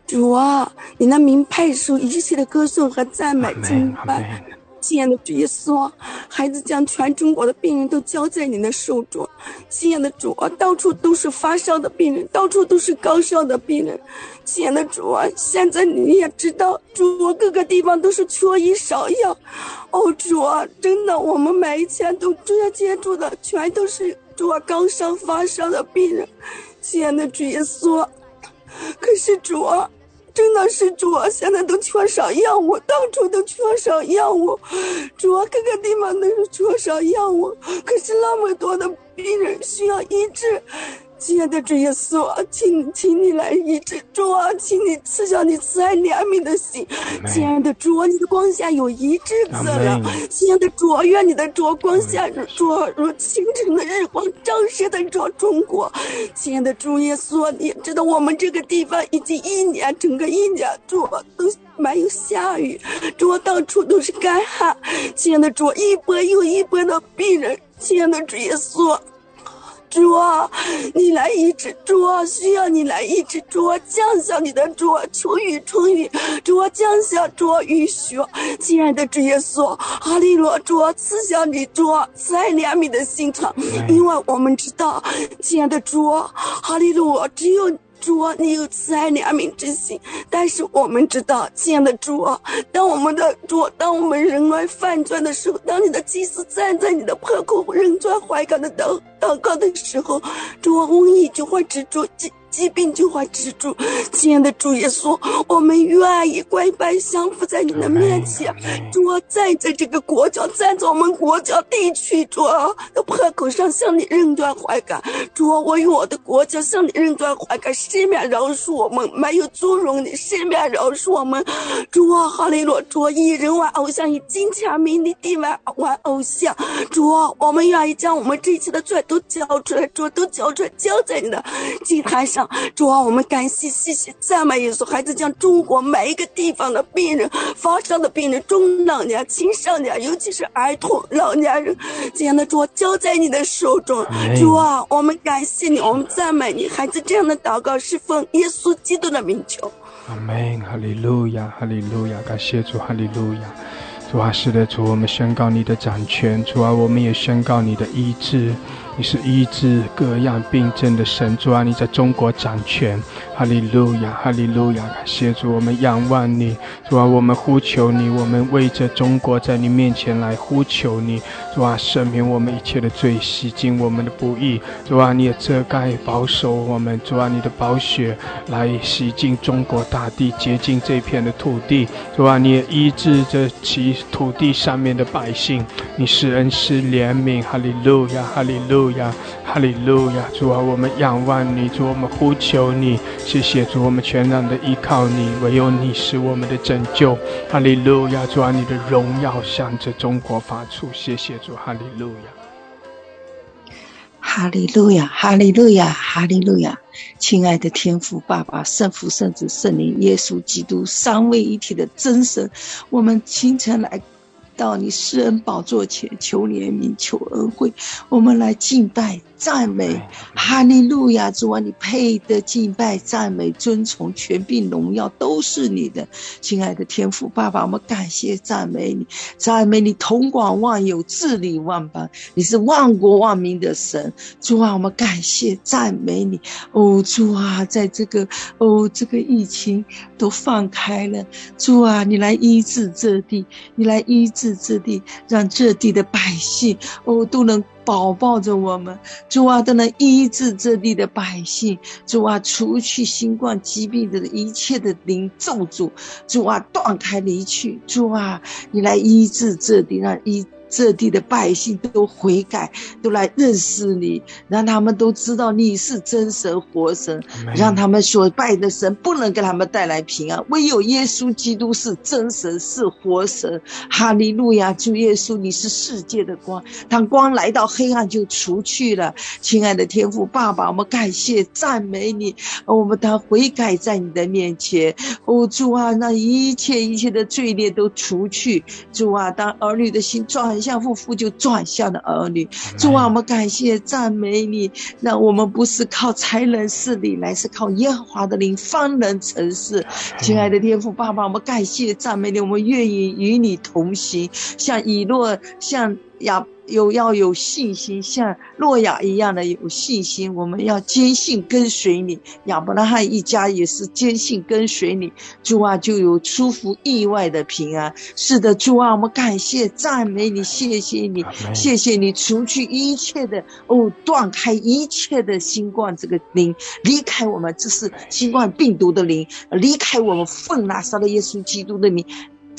主啊，你那名配属一切的歌颂和赞美敬拜。亲爱的主耶稣，孩子将全中国的病人都交在你的手中。亲爱的主啊，到处都是发烧的病人，到处都是高烧的病人。亲爱的主啊，现在你也知道，主啊，各个地方都是缺医少药。哦，主啊，真的，我们每一天都接接触的全都是。主啊，刚伤发烧的病人，亲爱的主耶稣，可是主啊，真的是主啊，现在都缺少药物，到处都缺少药物，主啊，各个地方都是缺少药物，可是那么多的病人需要医治。亲爱的主耶稣，请请你来医治主啊，请你赐下你慈爱怜悯的心。亲爱的主啊，你的光下有医治子了。亲爱的主，愿你的主光下主如清晨的日光，照射在主中国。亲爱的主耶稣，你知道我们这个地方已经一年，整个一年主都没有下雨，主到处都是干旱。亲爱的主，一波又一波的病人。亲爱的主耶稣。主啊，你来医治，主啊，需要你来医治，主啊，降下你的主啊，求雨春雨，主啊，降下主啊雨雪，亲爱的主耶稣，哈利路，主啊，赐下你主啊慈爱怜悯的心肠，因为我们知道，亲爱的主啊，哈利路，只有。主啊，你有慈爱怜悯之心，但是我们知道，亲爱的主啊，当我们的主，当我们人来犯罪的时候，当你的祭司站在你的破口认罪悔改的祷祷告的时候，主啊，瘟疫就会止住，疾病就会止住。亲爱的主耶稣，我们愿意跪拜降服在你的面前。主啊，站在这个国家，站在我们国家地区，主啊，的破口上向你认断悔改。主啊，我与我的国家向你认断悔改，赦免饶恕我们，没有纵容你，赦免饶恕我们。主啊，哈利路主啊，以人为偶像，以金钱名利地位为偶像。主啊，我们愿意将我们这一切的罪都交出来，主都交出来，交在你的祭坛上。主啊，我们感谢、谢谢、赞美耶稣，孩子将中国每一个地方的病人、发烧的病人、中老年、青少年，尤其是儿童、老年人，这样的主交在你的手中。主啊，我们感谢你，我们赞美你，孩子这样的祷告是奉耶稣基督的名求。阿门，哈利路亚，哈利路亚，感谢主，哈利路亚。主啊，是的，主，我们宣告你的掌权。主啊，我们也宣告你的医治。你是医治各样病症的神。主啊，你在中国掌权。哈利路亚，哈利路亚！感谢主，我们仰望你。主啊，我们呼求你，我们为着中国在你面前来呼求你。主啊，赦免我们一切的罪，洗净我们的不义。主啊，你也遮盖保守我们。主啊，你的宝血来洗净中国大地，洁净这片的土地。主啊，你也医治着其土地上面的百姓。你是恩师怜悯。哈利路亚，哈利路亚，哈利路亚！主啊，我们仰望你，主，我们呼求你。谢谢主，我们全然的依靠你，唯有你是我们的拯救。哈利路亚，主啊，你的荣耀向着中国发出。谢谢主，哈利路亚，哈利路亚，哈利路亚，哈利路亚。亲爱的天父爸爸、圣父、圣子、圣灵、耶稣基督三位一体的真神，我们清晨来。到你施恩宝座前求怜悯求恩惠，我们来敬拜赞美哈利路亚！主啊，你配得敬拜赞美尊崇权柄荣耀都是你的，亲爱的天父爸爸，我们感谢赞美你，赞美你统管万有治理万邦，你是万国万民的神。主啊，我们感谢赞美你哦，主啊，在这个哦这个疫情都放开了，主啊，你来医治这地，你来医治。这地，让这地的百姓哦都能保抱着我们，主啊都能医治这地的百姓，主啊除去新冠疾病的一切的灵咒诅，主啊断开离去，主啊你来医治这地，让医。这地的百姓都悔改，都来认识你，让他们都知道你是真神活神，让他们所拜的神不能给他们带来平安，唯有耶稣基督是真神，是活神。哈利路亚，主耶稣，你是世界的光，当光来到，黑暗就除去了。亲爱的天父爸爸，我们感谢赞美你，我们当悔改在你的面前。哦，主啊，那一切一切的罪孽都除去。主啊，当儿女的心转。向父父就转向了儿女，主啊，我们感谢赞美你，让我们不是靠才能势力来，是靠耶和华的灵方能成事。亲爱的天父爸爸，我们感谢赞美你，我们愿意与你同行，像以诺，像亚。有要有信心，像诺亚一样的有信心。我们要坚信跟随你，亚伯拉罕一家也是坚信跟随你。主啊，就有出乎意外的平安。是的，主啊，我们感谢赞美你，谢谢你，谢谢你除去一切的哦，断开一切的新冠这个灵，离开我们，这是新冠病毒的灵，离开我们奉拿撒勒耶稣基督的名。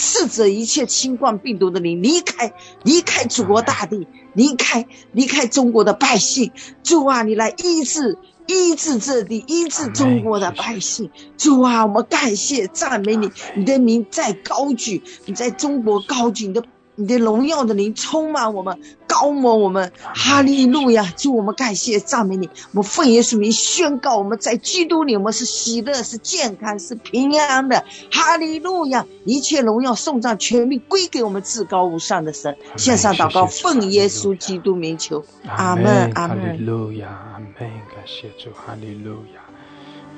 斥责一切新冠病毒的灵离开，离开祖国大地，离开离开中国的百姓。主啊，你来医治医治这地，医治中国的百姓。主啊，我们感谢赞美你，你的名在高举，你在中国高举你的。你的荣耀的灵充满我们，高摩我们，哈利路亚！祝我们感谢赞美你，我们奉耶稣名宣告，我们在基督里，我们是喜乐，是健康，是平安的，哈利路亚！一切荣耀颂赞全命归给我们至高无上的神。献上祷告，奉耶稣基督名求，阿门，阿门。哈利路亚，阿门！感谢主，哈利路亚，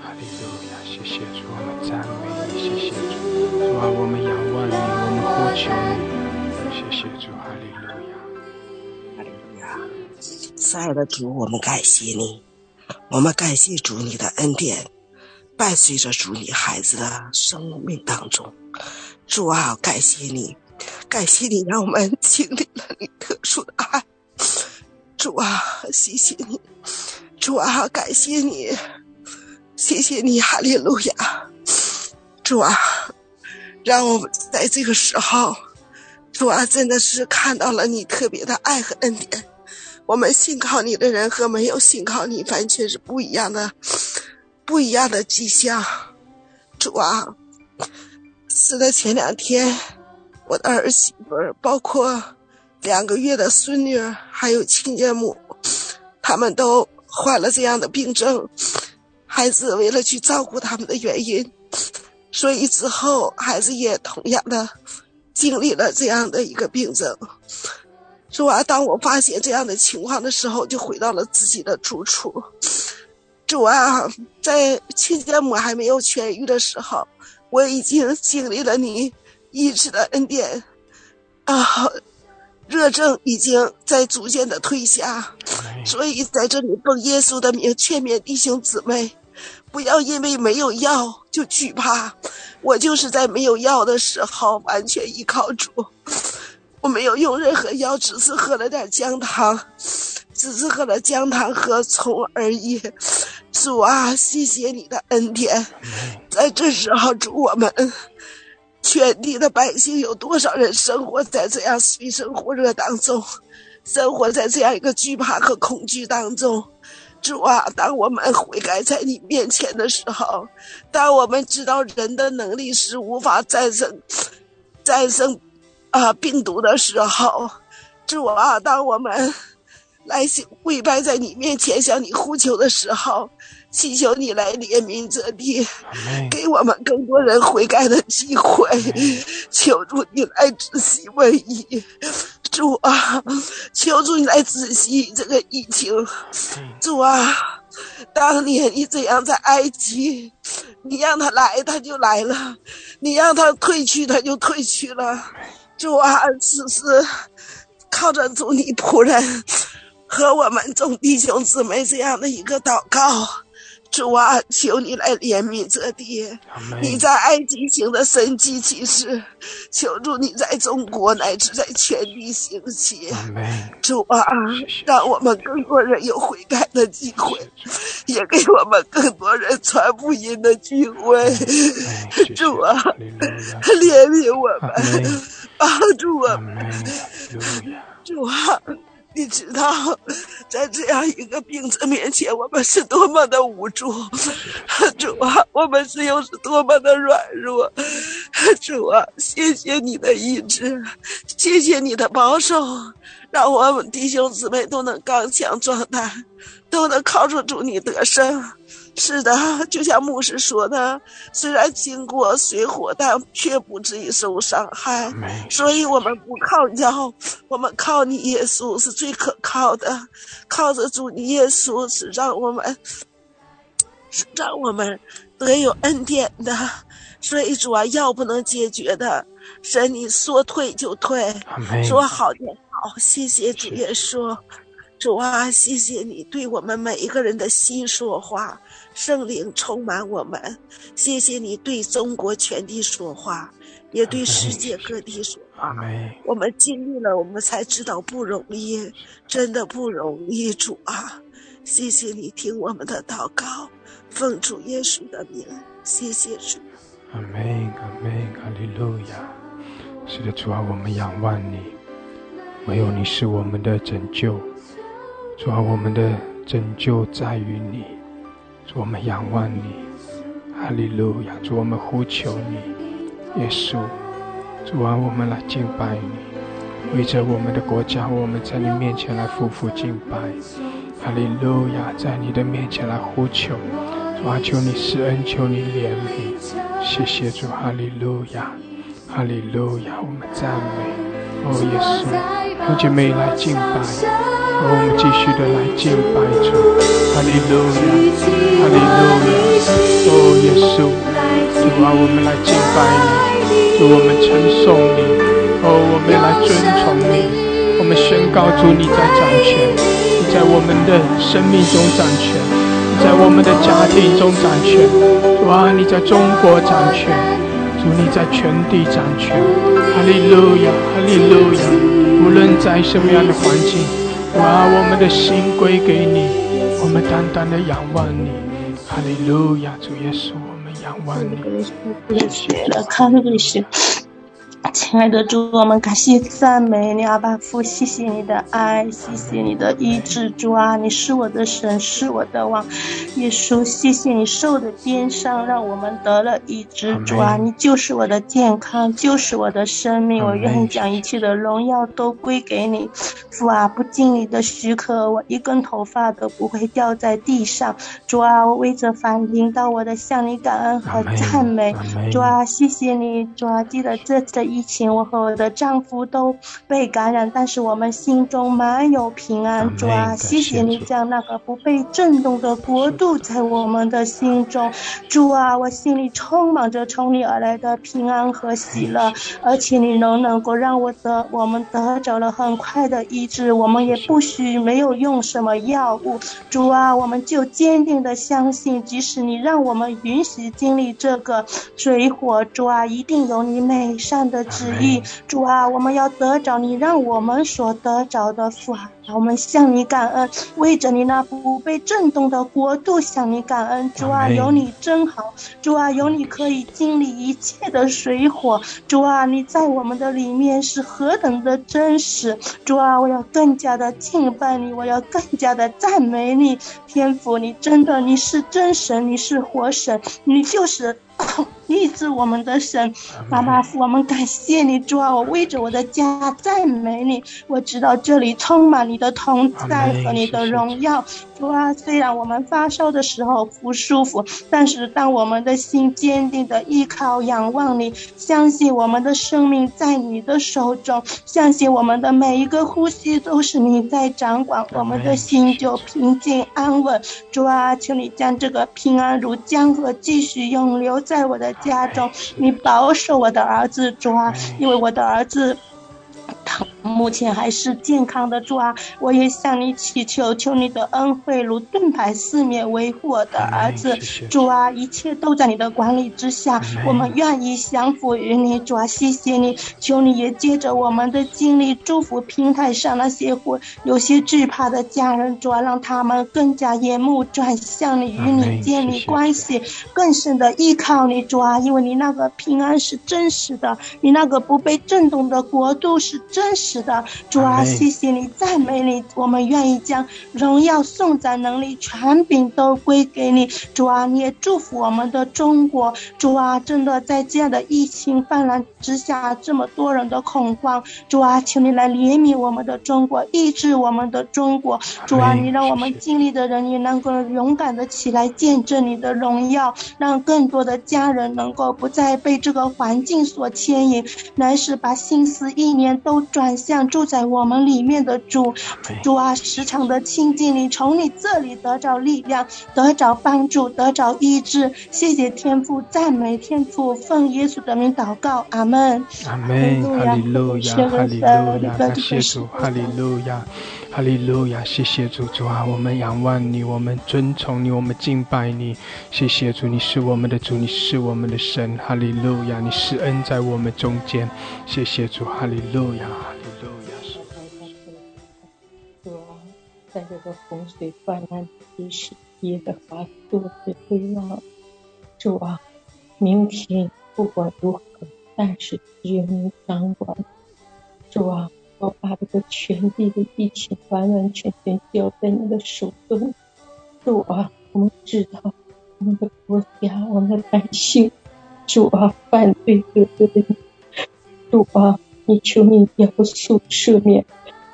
哈利路亚！谢谢主，我们赞美你，谢谢主，主啊，我们仰望你，我们呼求你。谢主，哈利路亚，哈利路亚，慈爱的主，我们感谢你，我们感谢主你的恩典，伴随着主你孩子的生命当中，主啊，感谢你，感谢你让我们经历了你特殊的爱，主啊，谢谢你，主啊，感谢你，谢谢你，哈利路亚！主啊，让我们在这个时候，主啊，真的是看到了你特别的爱和恩典。我们信靠你的人和没有信靠你，完全是不一样的，不一样的迹象。主啊，是的，前两天我的儿媳妇儿，包括两个月的孙女，还有亲家母，他们都患了这样的病症。孩子为了去照顾他们的原因，所以之后孩子也同样的经历了这样的一个病症。主啊，当我发现这样的情况的时候，就回到了自己的住处。主啊，在亲家母还没有痊愈的时候，我已经经历了你医治的恩典，啊，热症已经在逐渐的退下，所以在这里奉耶稣的名劝勉弟兄姊妹，不要因为没有药就惧怕。我就是在没有药的时候完全依靠主。[LAUGHS] 我没有用任何药，只是喝了点姜汤，只是喝了姜汤和葱而已。主啊，谢谢你的恩典，在这时候，主我们全地的百姓有多少人生活在这样水深火热当中，生活在这样一个惧怕和恐惧当中？主啊，当我们悔改在你面前的时候，当我们知道人的能力是无法战胜，战胜。啊，病毒的时候，主啊，当我们来跪拜在你面前向你呼求的时候，祈求你来怜悯这地，给我们更多人悔改的机会。求助你来仔细问意，主啊，求主你来仔细这个疫情。主啊，当年你怎样在埃及，你让他来他就来了，你让他退去他就退去了。主啊，此时靠着主你仆人和我们众弟兄姊妹这样的一个祷告，主啊，求你来怜悯这地。你在埃及行的神迹奇事，求助你在中国乃至在全地行起。主啊，让我们更多人有悔改的机会，也给我们更多人传福音的机会。主啊，怜悯我们。帮助我们，主啊，你知道，[LAUGHS] 在这样一个病症面前，我们是多么的无助。[LAUGHS] 主啊，我们是又是多么的软弱。[LAUGHS] 主啊，谢谢你的医治，谢谢你的保守，让我们弟兄姊妹都能刚强壮胆，都能靠着主你得胜。是的，就像牧师说的，虽然经过水火，但却不至于受伤害。所以，我们不靠药，我们靠你耶稣是最可靠的。靠着主你耶稣是让我们，是让我们得有恩典的。所以，主啊，药不能解决的，神你说退就退，说好就好。谢谢主耶稣，主啊，谢谢你对我们每一个人的心说话。圣灵充满我们，谢谢你对中国全地说话，也对世界各地说话。[LAUGHS] 我们经历了，我们才知道不容易，真的不容易，主啊！谢谢你听我们的祷告，奉主耶稣的名，谢谢主。阿门，阿门，哈利路亚。是的，主啊，我们仰望你，唯有你是我们的拯救。主啊，我们的拯救在于你。我们仰望你，哈利路亚！主，我们呼求你，耶稣！主啊，我们来敬拜你，为着我们的国家，我们在你面前来夫妇敬拜，哈利路亚！在你的面前来呼求，主啊，求你施恩，求你怜悯，谢谢主，哈利路亚，哈利路亚！我们赞美，哦，耶稣，弟姐妹来敬拜。我们继续的来敬拜主，哈利路亚，哈利路亚，哦，耶稣，主啊，我们来敬拜你，主，我们称颂你，哦，我们来尊崇你，我们宣告主你在掌权，你在我们的生命中掌权，你在我们的家庭中掌权，主啊，你在中国掌权，主你在全地掌权，哈利路亚，哈利路亚，无论在什么样的环境。把我们的心归给你，我们单单的仰望你。哈利路亚，主耶稣，我们仰望你，谢谢，亲爱的主，我们感谢赞美你，阿爸父，谢谢你的爱，谢谢你的医治，主啊，你是我的神，是我的王，耶稣，谢谢你受的鞭伤，让我们得了医治，主啊，你就是我的健康，就是我的生命，我愿意将一切的荣耀都归给你，父啊，不经你的许可，我一根头发都不会掉在地上，主啊，我为这凡领到我的向你感恩和赞美，主啊，谢谢你，主啊，记得这次的。疫情，我和我的丈夫都被感染，但是我们心中满有平安。主啊，谢谢你将那个不被震动的国度在我们的心中。主啊，我心里充满着从你而来的平安和喜乐，而且你能能够让我得，我们得着了很快的医治，我们也不需没有用什么药物。主啊，我们就坚定的相信，即使你让我们允许经历这个水火，主啊，一定有你美善的。旨意，主啊，我们要得着你让我们所得着的福啊。我们向你感恩，为着你那不被震动的国度向你感恩。主啊，有你真好。主啊，有你可以经历一切的水火。主啊，你在我们的里面是何等的真实。主啊，我要更加的敬拜你，我要更加的赞美你。天父，你真的你是真神，你是活神，你就是医治我们的神。爸爸父，我们感谢你。主啊，我为着我的家赞美你。我知道这里充满你的同在和你的荣耀。主啊，虽然我们发烧的时候不舒服，但是当我们的心坚定的依靠、仰望你，相信我们的生命在你的手中，相信我们的每一个呼吸都是你在掌管，我们的心就平静安稳。主啊，请你将这个平安如江河继续永留在我的家中，你保守我的儿子，主啊，因为我的儿子。他目前还是健康的，主啊，我也向你祈求，求你的恩惠如盾牌四面维护我的儿子，主啊，一切都在你的管理之下，我们愿意降服于你，主啊，谢谢你，求你也借着我们的经历祝福平台上那些或有些惧怕的家人，主啊，让他们更加眼目转向你，与你建立关系，更深的依靠你，主啊，因为你那个平安是真实的，你那个不被震动的国度是。真实的主啊，谢谢你，赞美你，我们愿意将荣耀、颂赞、能力、权柄都归给你。主啊，你也祝福我们的中国。主啊，真的在这样的疫情泛滥之下，这么多人的恐慌。主啊，请你来怜悯我们的中国，医治我们的中国。主啊，你让我们经历的人也能够勇敢的起来见证你的荣耀，让更多的家人能够不再被这个环境所牵引，乃是把心思意念都。转向住在我们里面的主，主啊，时常的亲近你，从你这里得着力量，得着帮助，得着医治。谢谢天父，赞美天父，奉耶稣的名祷告，阿门。阿门。哈利路亚，哈利路亚，感谢主，哈利路亚。哈利路亚，谢谢主，主啊，我们仰望你，我们尊崇你，我们敬拜你。谢谢主，你是我们的主，你是我们的神。哈利路亚，你是恩在我们中间。谢谢主，哈利路亚，利路亚。主啊，在这个洪水泛滥之时，耶和华多次推望。主啊，明天不管如何，但是只有你掌管。主啊。我把这个全地的疫情完完全全交在你的手中，主啊，我们知道我们的国家、我们的百姓，主啊，反对得罪的你，主啊，你求你要恕赦免，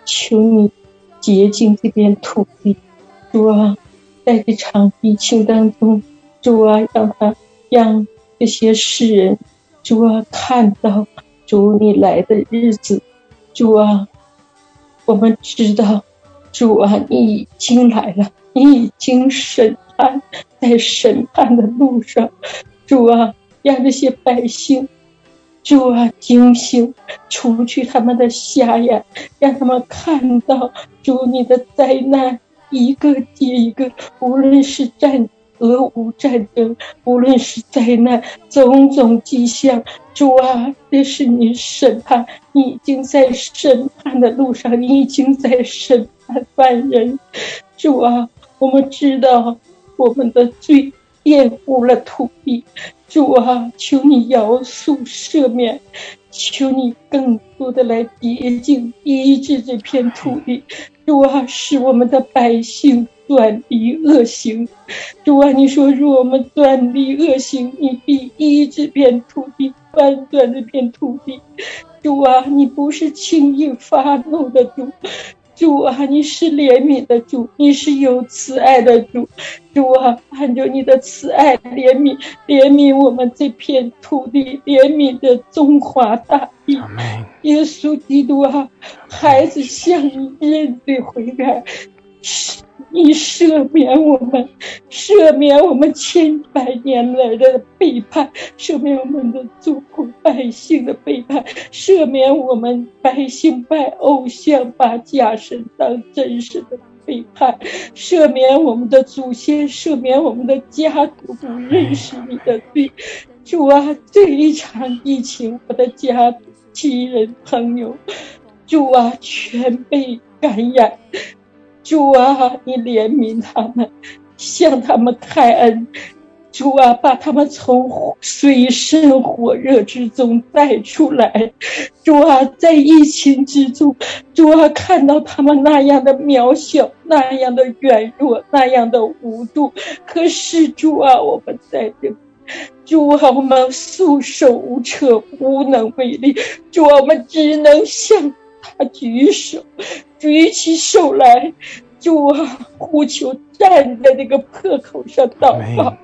求你洁净这片土地，主啊，在这场疫情当中，主啊，让他让这些世人，主啊，看到主你来的日子。主啊，我们知道，主啊，你已经来了，你已经审判，在审判的路上，主啊，让这些百姓，主啊，警醒，除去他们的瞎眼，让他们看到主你的灾难一个接一个，无论是战。俄乌战争，无论是灾难，种种迹象，主啊，这是你审判，你已经在审判的路上，你已经在审判犯人，主啊，我们知道我们的罪，玷污了土地。主啊，求你饶恕赦免，求你更多的来洁净医治这片土地。主啊，使我们的百姓断离恶行。主啊，你说，若我们断离恶行，你必医治片土地，翻转这片土地。主啊，你不是轻易发怒的主。主啊，你是怜悯的主，你是有慈爱的主。主啊，按照你的慈爱怜悯，怜悯我们这片土地，怜悯的中华大地。耶稣基督啊，孩子向你认罪悔改。你赦免我们，赦免我们千百年来的背叛，赦免我们的祖国百姓的背叛，赦免我们百姓拜偶像、把假神当真实的背叛，赦免我们的祖先，赦免我们的家族不认识你的罪。主啊，这一场疫情，我的家亲人朋友，主啊，全被感染。主啊，你怜悯他们，向他们开恩。主啊，把他们从水深火热之中带出来。主啊，在疫情之中，主啊，看到他们那样的渺小，那样的软弱，那样的无助。可是主啊，我们在这，主啊，我们束手无策，无能为力。主啊，我们只能向他举手。举起手来，主啊，呼求站在那个破口上祷告，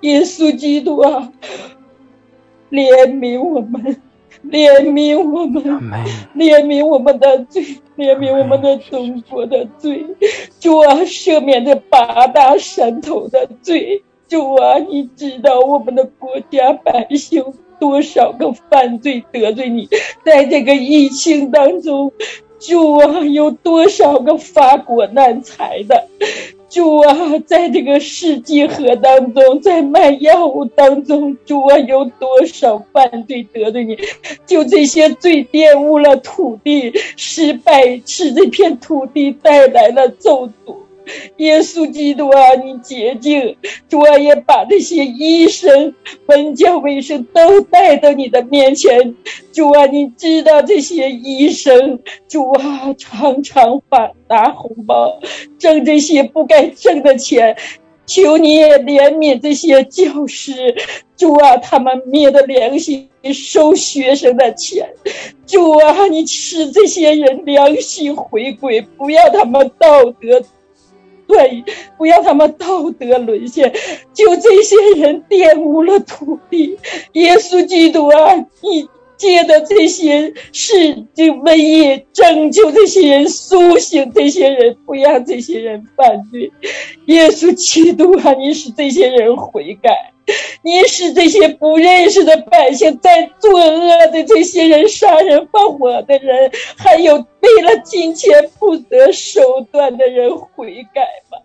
耶稣基督啊，怜悯我们，怜悯我们，怜悯我们的罪，怜悯我们的中国的罪，主啊，赦免这八大山头的罪，主啊，你知道我们的国家百姓多少个犯罪得罪你，[LAUGHS] 在这个疫情当中。主啊，有多少个发国难财的？主啊，在这个世纪河当中，在卖药物当中，主啊，有多少犯罪得罪你？就这些罪玷污了土地，失败使这片土地带来了咒诅。耶稣基督啊，你洁净，主啊，也把这些医生、文教卫生都带到你的面前。主啊，你知道这些医生，主啊，常常发拿红包，挣这些不该挣的钱。求你也怜悯这些教师，主啊，他们灭的良心收学生的钱。主啊，你使这些人良心回归，不要他们道德。对，不要他们道德沦陷，就这些人玷污了土地。耶稣基督啊，你借的这些事这瘟疫，拯救这些人，苏醒这些人，不让这些人犯罪。耶稣基督啊，你使这些人悔改。[LAUGHS] 你使这些不认识的百姓，在作恶的这些人、杀人放火的人，还有为了金钱不择手段的人，悔改吧，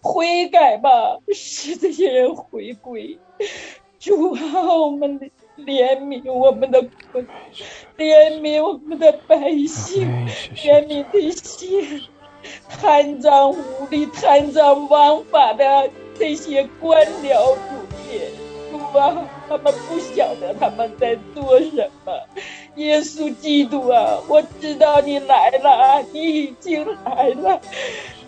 悔改吧，使这些人回归。主啊，我们怜悯我们的国，怜悯我们的百姓，怜悯这些贪赃污吏、贪赃枉法的这些官僚主。主啊，他们不晓得他们在做什么。耶稣基督啊，我知道你来了，你已经来了。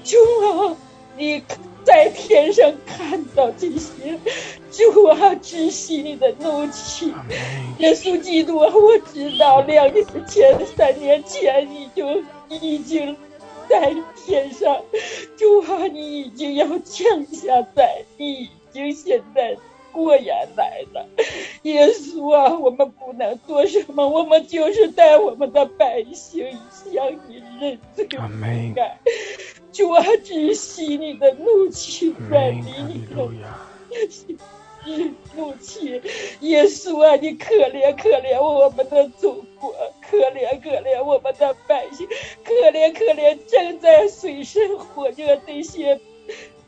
主啊，你在天上看到这些，主啊，窒息你的怒气。耶稣基督啊，我知道两年前、三年前你就已经在天上。主啊，你已经要降下在，你已经现在。过眼来了，耶稣啊，我们不能做什么，我们就是带我们的百姓向你认罪悔改，主啊，止息你的怒气，远离你的怒气，耶稣啊，你可怜可怜我们的祖国，可怜可怜我们的百姓，可怜可怜正在水深火热的那些。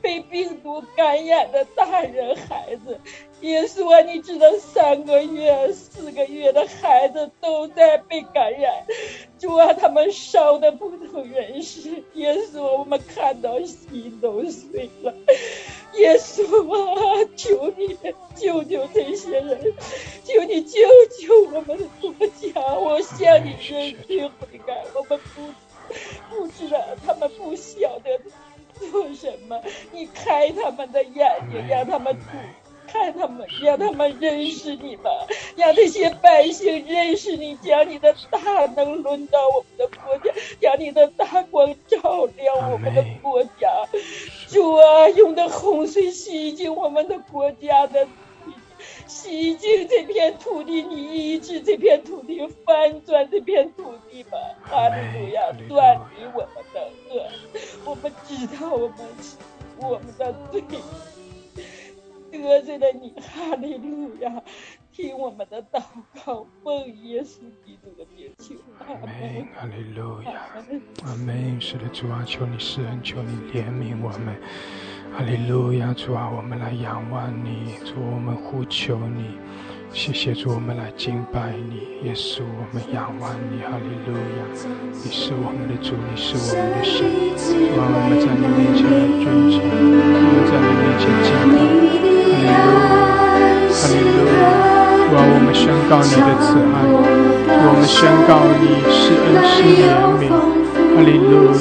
被病毒感染的大人孩子，耶稣啊，你知道三个月、四个月的孩子都在被感染，主啊，他们烧的不省人事。耶稣，我们看到心都碎了。耶稣啊，求你救救这些人，求你救救我们的国家！我向你认罪悔改，我们不不知道，他们不晓得做什么，你开他们的眼睛，让他们看他们，让他们认识你吧，让这些百姓认识你，将你的大能轮到我们的国家，将你的大光照亮我们的国家。主啊，用的洪水洗净我们的国家的，洗净这片土地，你医治这片土地，翻转这片土地吧。哈利路亚，断离我们的恶，我们知道我们是我们的罪。得罪了你，哈利路亚！听我们的祷告，奉耶稣基督的名求，阿门。哈利路亚，阿门。是的，主啊，求你施恩，求你怜悯我们。哈利路亚，主啊，我们来仰望你，主，我们呼求你。谢谢主，我们来敬拜你，耶稣，我们仰望你，哈利路亚！你是我们的主，你是我们的神，主啊，我们在你面前来尊崇，我们在你面前敬拜。哈利路亚，哈利路亚！主啊，我们宣告你的慈爱，主，我们宣告你是恩是怜悯。哈利路亚，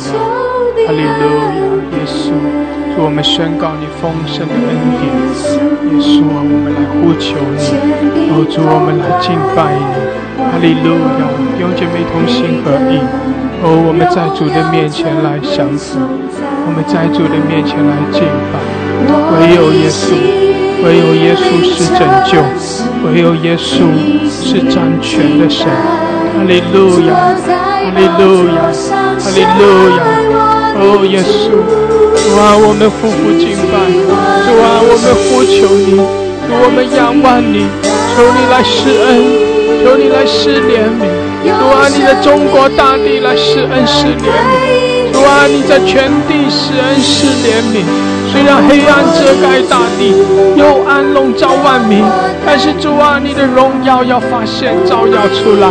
哈利路亚！耶稣，主，我们宣告你丰盛的恩典。耶稣啊，我们来呼求你，哦，主，我们来敬拜你。哈利路亚，弟兄姐妹同心合意。哦，我们在主的面前来降服，我们在主的面前来敬拜，唯有耶稣。唯有耶稣是拯救，唯有耶稣是掌权的神。哈利路亚，哈利路亚，哈利路亚。哦，耶稣，主啊，我们夫妇敬拜，主啊，我们呼求你，主我们仰望你，求你来施恩，求你来施怜悯，主啊，你的中国大地来施恩施怜悯，主啊，你在全地施恩施怜悯。虽然黑暗遮盖大地，幽暗笼罩万民，但是主啊，你的荣耀要发现、照耀出来。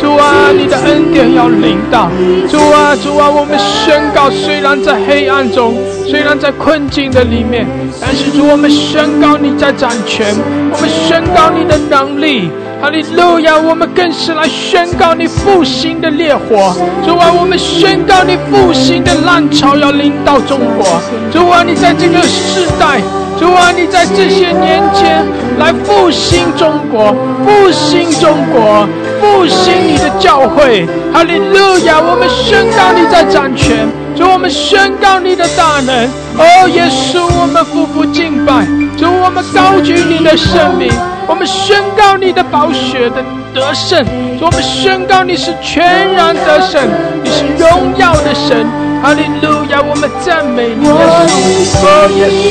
主啊，你的恩典要临到。主啊，主啊，我们宣告：虽然在黑暗中，虽然在困境的里面，但是主，我们宣告你在掌权，我们宣告你的能力。哈利路亚！我们更是来宣告你复兴的烈火。主啊，我们宣告你复兴的浪潮要临到中国。主啊，你在这个时代，主啊，你在这些年间来复兴中国，复兴中国，复兴你的教会。哈利路亚！我们宣告你在掌权。主，我们宣告你的大能。哦，耶稣，我们夫妇敬拜。主，我们高举你的生命。我们宣告你的宝血的得胜，我们宣告你是全然得胜，你是荣耀的神，哈利路亚！我们赞美你，耶稣，哦，耶稣，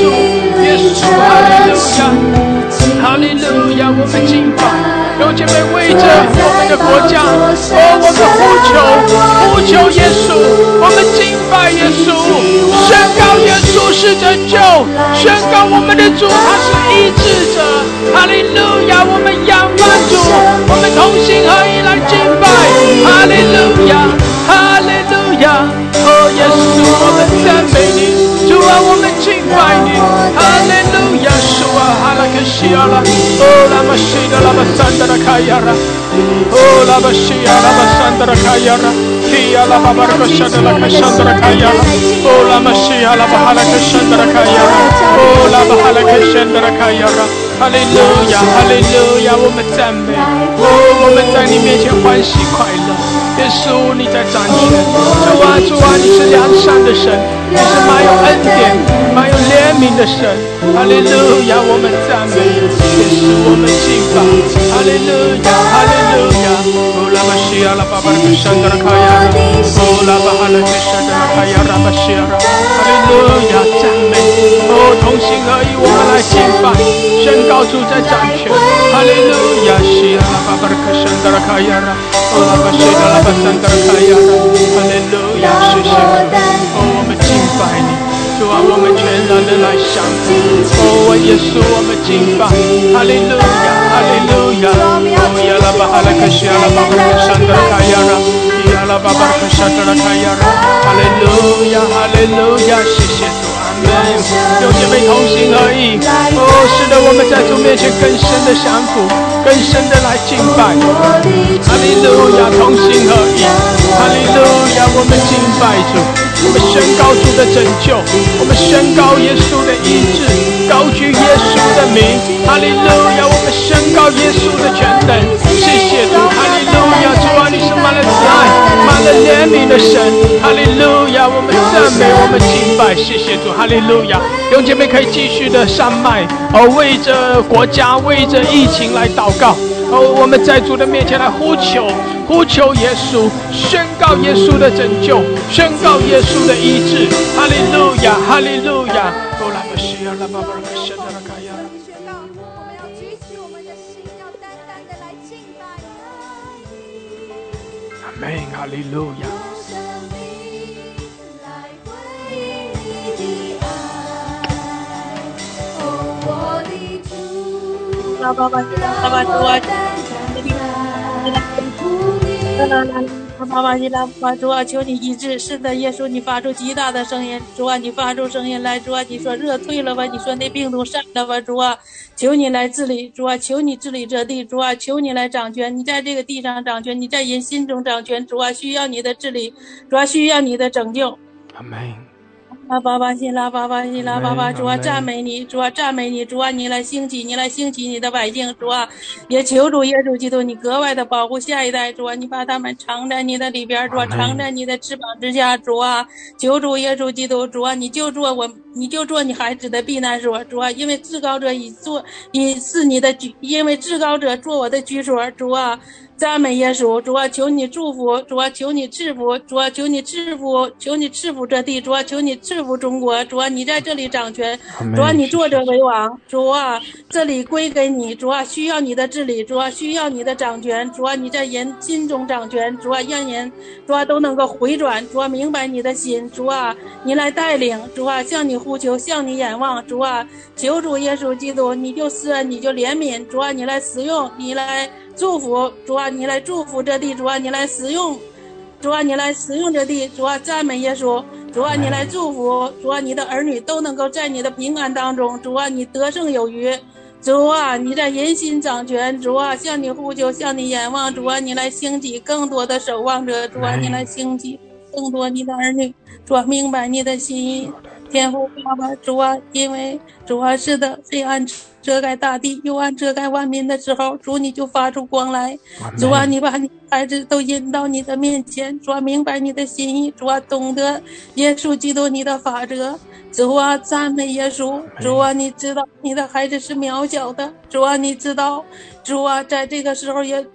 耶稣，哈利路亚，哈利路亚！我们敬拜，有姐妹为着我们的国家，哦，我们呼求，呼求耶稣，我们敬拜耶稣，宣告耶稣是拯救，宣告我们的主他是医治者。哈利路亚，我们仰望主，我们同心合一来敬拜。哈利路亚，哈利路亚，哦，耶稣，我们赞美你，主啊，我们敬拜你。哈利，哦，拉玛西达拉巴桑达拉卡亚拉，哦，拉巴西亚拉巴桑达拉卡亚拉，提亚拉巴巴拉克沙达拉卡桑达拉卡亚，哦，拉玛西亚拉巴哈拉克山达拉卡亚拉，哦，拉巴哈拉克山达拉卡亚拉。哈利路亚，哈利路亚，我们赞美，哦，我们在你面前欢喜快乐。耶稣，你在掌权，主啊，主啊，你是良善的神，你是满有恩典、满有怜悯的神。哈利路亚，我们赞美，耶稣，我们敬拜。哈利路亚，哈利路亚，哦，拉巴西亚拉巴巴拉克山德拉卡亚拉，哦，拉巴哈拉克山德拉卡亚拉巴西亚拉，哈利路亚，赞美，哦，同心合一，我们来敬拜，宣告主在掌权。哈利路亚，西亚拉巴巴拉克山德拉卡亚拉，哦，拉巴西亚拉巴山德拉卡亚拉，哈利路亚，谢谢主，哦，我们敬拜你。主啊，我们全然的来降服。哦，我耶稣，我们敬拜。哈利路亚，哈利路亚。哦，亚拉巴哈拉克西亚拉巴巴克山德卡亚拉，亚拉巴巴克沙德拉卡亚拉，哈利路亚，哈利路亚，谢谢主，阿门。有姐妹同心合意，哦，使得我们在主面前更深的降服，更深的来敬拜。哈利路亚，同心合意，哈利路亚，我们敬拜主，我们宣告主的拯救，我们宣告耶稣的医治，高举耶稣的名，哈利路亚，我们宣告耶稣的全能，谢谢主，哈利路亚，主啊，你是满了慈爱、满了怜悯的神，哈利路亚，我们赞美，我们敬拜，谢谢主，哈利路亚，弟兄姐妹可以继续的上麦，哦，为着国家、为着疫情来祷告，哦，我们在主的面前来呼求，呼求耶稣，宣告耶稣的拯救，宣告耶稣的医治，哈利路亚，哈利路亚。阿门，哈利路亚。生命来回应你的爱，哦，我的主，拉巴巴拉巴主啊，啦啦啦！爸爸，你来吧，主啊，求你医治。是的，耶稣，你发出极大的声音，主啊，你发出声音来，主啊，你说热退了吧？你说那病毒散了吧？主啊，求你来治理，主啊，求你治理这地，主啊，求你来掌权，你在这个地上掌权，你在人心中掌权，主啊，需要你的治理，主啊，需要你的拯救。阿门。拉巴巴西拉巴巴西拉巴巴，主啊，赞美你，主啊，赞美你，主啊，你来兴起，你来兴起你的百姓，主啊，也求主耶稣基督，你格外的保护下一代，主啊，你把他们藏在你的里边，主啊，藏在你的翅膀之下，主啊，求主耶稣基督，主啊，你就做我，你就做你孩子的避难所，主啊，因为至高者已做，已是你的居，因为至高者做我的居所，主啊。赞美耶稣，主啊，求你祝福，主啊，求你赐福，主啊，求你赐福，求你赐福这地，主啊，求你赐福中国，主啊，你在这里掌权，主啊，你坐着为王，主啊，这里归给你，主啊，需要你的治理，主啊，需要你的掌权，主啊，你在人心中掌权，主啊，让人，主啊，都能够回转，主啊，明白你的心，主啊，你来带领，主啊，向你呼求，向你仰望，主啊，求主耶稣基督，你就施恩，你就怜悯，主啊，你来使用，你来祝福，主啊，你来祝福这地，主啊，你来使用，主啊，你来使用这地，主啊，赞美耶稣，主啊，你来祝福，主啊，你的儿女都能够在你的平安当中，主啊，你得胜有余。主啊，你在人心掌权，主啊，向你呼求，向你仰望，主啊，你来兴起更多的守望者，主啊，你来兴起更多你的儿女，主啊，明白你的心意，天父爸爸，主啊，因为主啊是的，黑暗遮盖大地，幽暗遮盖万民的时候，主你就发出光来，主啊，你把你孩子都引到你的面前，主啊，明白你的心意，主啊，懂得耶稣基督你的法则，主啊，赞美耶稣，主啊，你知道你的孩子是渺小的，主啊，你知道，主啊，在这个时候也。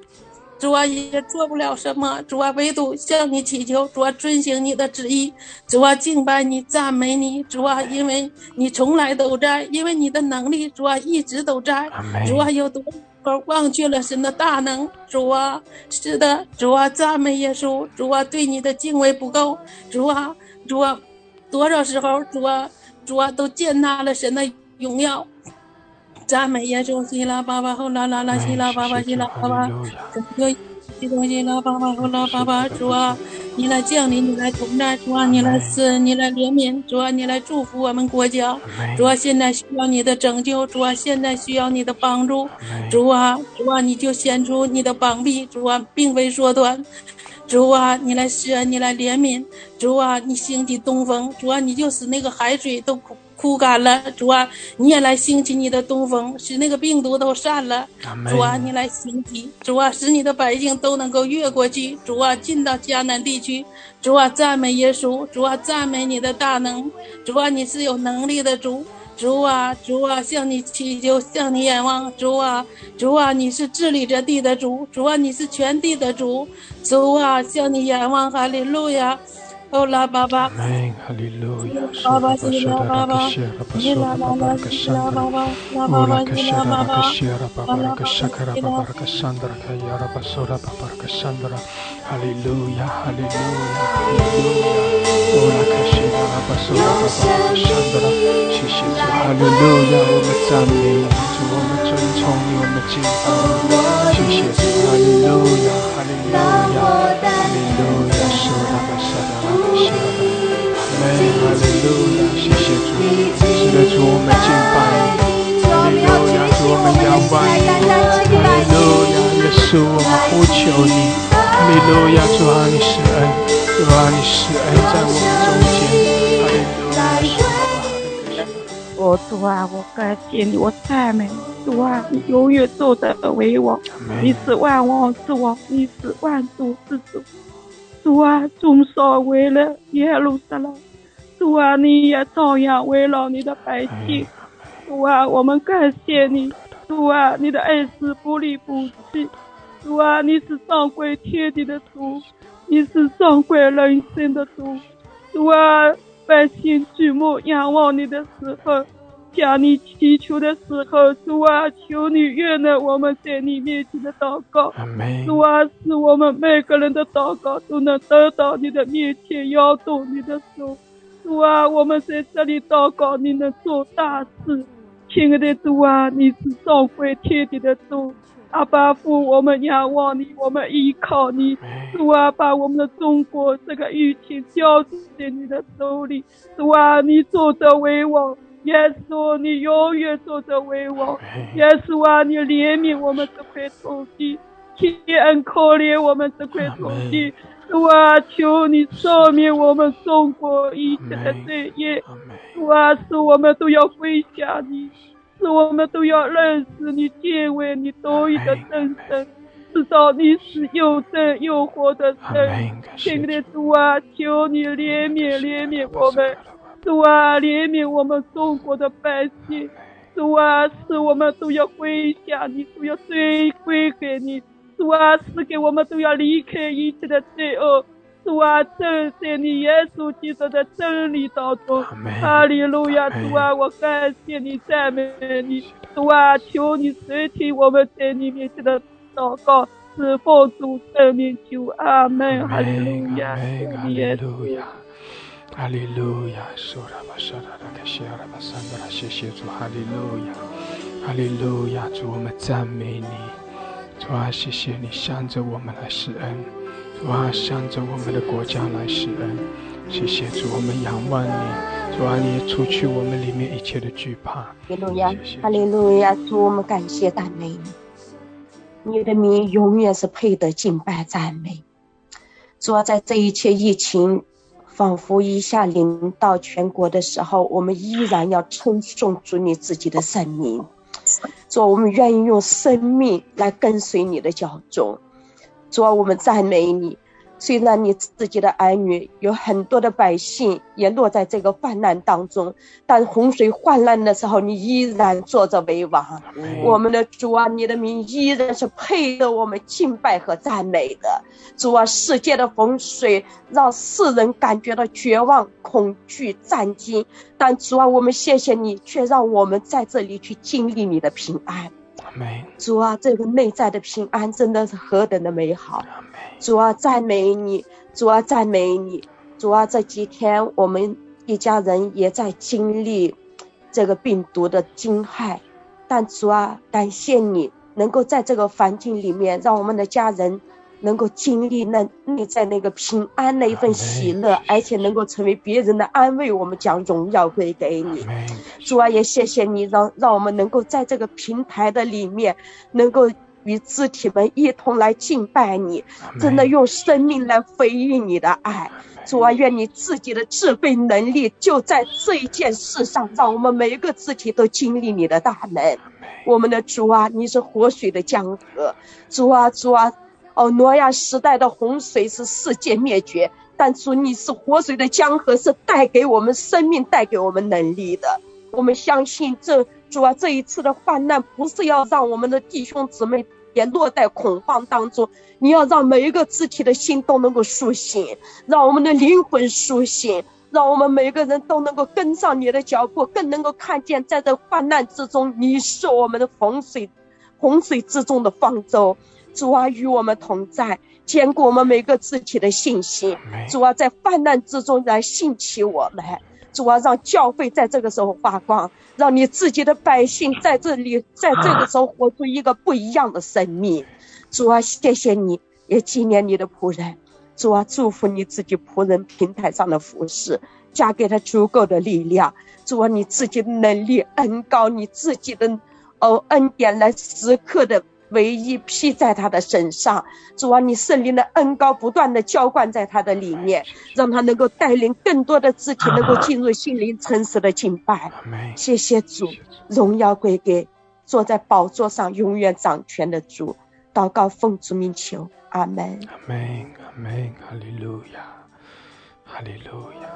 主啊，也做不了什么，主啊，唯独向你祈求，主啊，遵行你的旨意，主啊，敬拜你，赞美你，主啊，因为你从来都在，因为你的能力，主啊，一直都在，主啊，有多少忘却了神的大能，主啊，是的，主啊，赞美耶稣，主啊，对你的敬畏不够，主啊，主啊，多少时候，主啊，主啊，都践踏了神的荣耀。赞美耶稣，希拉巴巴后拉拉拉，希拉巴巴，希拉巴巴，拯救激动希拉巴巴后拉巴巴，主啊，你来降临，你来同在，主啊，你来赐，你来怜悯，主啊，你来祝福我们国家，主啊，现在需要你的拯救，主啊，现在需要你的帮助，主啊，主啊，你就显出你的膀臂，主啊，并非缩短。主啊，你来施恩，你来怜悯，主啊，你兴起东风，主啊，你就使那个海水都枯枯干了，主啊，你也来兴起你的东风，使那个病毒都散了，主啊，你来兴起，主啊，使你的百姓都能够越过去，主啊，进到迦南地区，主啊，赞美耶稣，主啊，赞美你的大能，主啊，你是有能力的主。主啊，主啊，向你祈求，向你仰望，主啊，主啊，你是治理着地的主，主啊，你是全地的主，主啊，向你仰望，哈利路亚，哦拉巴巴阿，门，哈利路亚，巴巴西拉巴巴，西拉拉拉西拉巴巴，拉巴巴西拉巴巴，巴拉巴西拉巴巴。Hallelujah, hallelujah, hallelujah. Ola kashira rabasura babakashandra. 谢谢主，哈利路亚，我们赞美你，主，我们阿门，哈利路亚，谢谢主，是主，我们敬拜你，哈利路亚，主我们仰望你，哈利路亚，耶稣，我们呼求你，哈利路亚，主啊，你是恩，主啊，你是恩，在我们中间，哈利路亚。主啊，我感谢你，我赞美，主啊，你永远的为王，你是万王之王，你是万主之主。主啊，众少为了耶路撒冷，主啊，你也照样为了你的百姓。主啊，我们感谢你，主啊，你的恩是不离不弃。主啊，你是掌管天地的主，你是掌管人生的主。主啊，百姓举目仰望你的时候。向你祈求的时候，主啊，求你悦纳我们在你面前的祷告。主啊，使我们每个人的祷告都能得到你的面前，摇动你的手。主啊，我们在这里祷告，你能做大事。亲爱的主啊，你是掌管天地的主。阿爸父，我们仰望你，我们依靠你。主啊，把我们的中国这个疫情交在你的手里。主啊，你坐着为王。耶稣，你永远做着为王。耶稣啊，你怜悯我们这块土地，天恩可怜我们这块土地。主啊，求你赦免我们中国一切的罪业。主啊，使我们都要归向你，使我们都要认识你，敬畏你独一的真神，知道你是又真又活的神。亲爱的主啊，求你怜悯怜悯我们。主啊，怜悯我们中国的百姓，主啊，使我们都要归向你，都要追归给你，主啊，使给我们都要离开一切的罪恶，主啊，正在你耶稣基督的真理当中。哈利路亚，主啊，我感谢你，赞美你，主啊，求你垂听我们在你面前的祷告，是奉主圣名求，阿门。哈利路亚，耶稣。哈利路亚，苏拉巴沙拉拉卡西阿拉巴桑德拉，谢谢主，哈利路亚，哈利路亚，主我们赞美你，主啊，谢谢你向着我们来施恩，主啊，向着我们的国家来施恩，谢谢主，我们仰望你，主啊，你也除去我们里面一切的惧怕。哈利路亚，哈利路亚，主我们感谢赞美你，你的名永远是配得敬拜赞美，主啊，在这一切疫情。仿佛一下临到全国的时候，我们依然要称颂主你自己的圣名，主，我们愿意用生命来跟随你的脚踪，主，我们赞美你。虽然你自己的儿女有很多的百姓也落在这个患难当中，但洪水泛滥的时候，你依然坐着为王。我们的主啊，你的名依然是配得我们敬拜和赞美的。主啊，世界的洪水让世人感觉到绝望、恐惧、战惊，但主啊，我们谢谢你，却让我们在这里去经历你的平安。主啊，这个内在的平安真的是何等的美好！主啊，赞美你！主啊，赞美你！主啊，这几天我们一家人也在经历这个病毒的惊骇，但主啊，感谢你能够在这个环境里面，让我们的家人。能够经历那内在那个平安那一份喜乐，而且能够成为别人的安慰，我们将荣耀归给你。主啊，也谢谢你让让我们能够在这个平台的里面，能够与肢体们一同来敬拜你，真的用生命来回应你的爱。主啊，愿你自己的智慧能力就在这一件事上，让我们每一个肢体都经历你的大能。我们的主啊，你是活水的江河。主啊，主啊。哦，挪亚时代的洪水是世界灭绝，但主你是活水的江河，是带给我们生命、带给我们能力的。我们相信这主啊，这一次的患难不是要让我们的弟兄姊妹也落在恐慌当中，你要让每一个肢体的心都能够苏醒，让我们的灵魂苏醒，让我们每个人都能够跟上你的脚步，更能够看见在这患难之中，你是我们的洪水，洪水之中的方舟。主啊，与我们同在，坚固我们每个肢体的信心。主啊，在患难之中来兴起我们。主啊，让教会在这个时候发光，让你自己的百姓在这里，在这个时候活出一个不一样的生命。主啊，谢谢你，也纪念你的仆人。主啊，祝福你自己仆人平台上的服饰，加给他足够的力量。主啊，你自己的能力恩高，你自己的哦恩典来时刻的。唯一披在他的身上。主啊，你圣灵的恩高不断的浇灌在他的里面，让他能够带领更多的肢体能够进入心灵诚实的敬拜。谢谢主，荣耀归给坐在宝座上永远掌权的主。祷告奉主名求，阿门。阿门，阿门，哈利路亚，哈利路亚。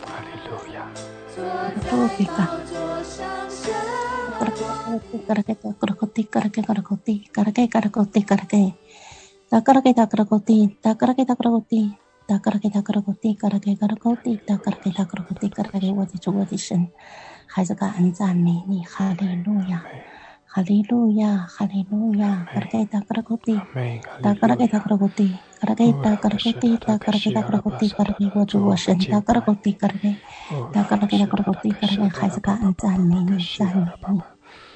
哈利路亚。Karaketa karakoti karake karakoti karake karakoti karake takarake takarakoti takarake takarakoti takarake takarakoti karake karakoti takarake takarakoti karake 我的主我的神，孩子感恩赞美你，哈利路亚。 哈利路亚，哈利路亚，卡拉盖达卡拉古蒂，达卡拉盖达卡拉古蒂，卡拉盖达卡拉古蒂，达卡拉盖达卡拉古蒂，卡拉盖我主我神，达卡拉古蒂，卡拉盖，达卡拉盖达卡拉古蒂，卡拉盖孩子感恩赞美你，赞美你，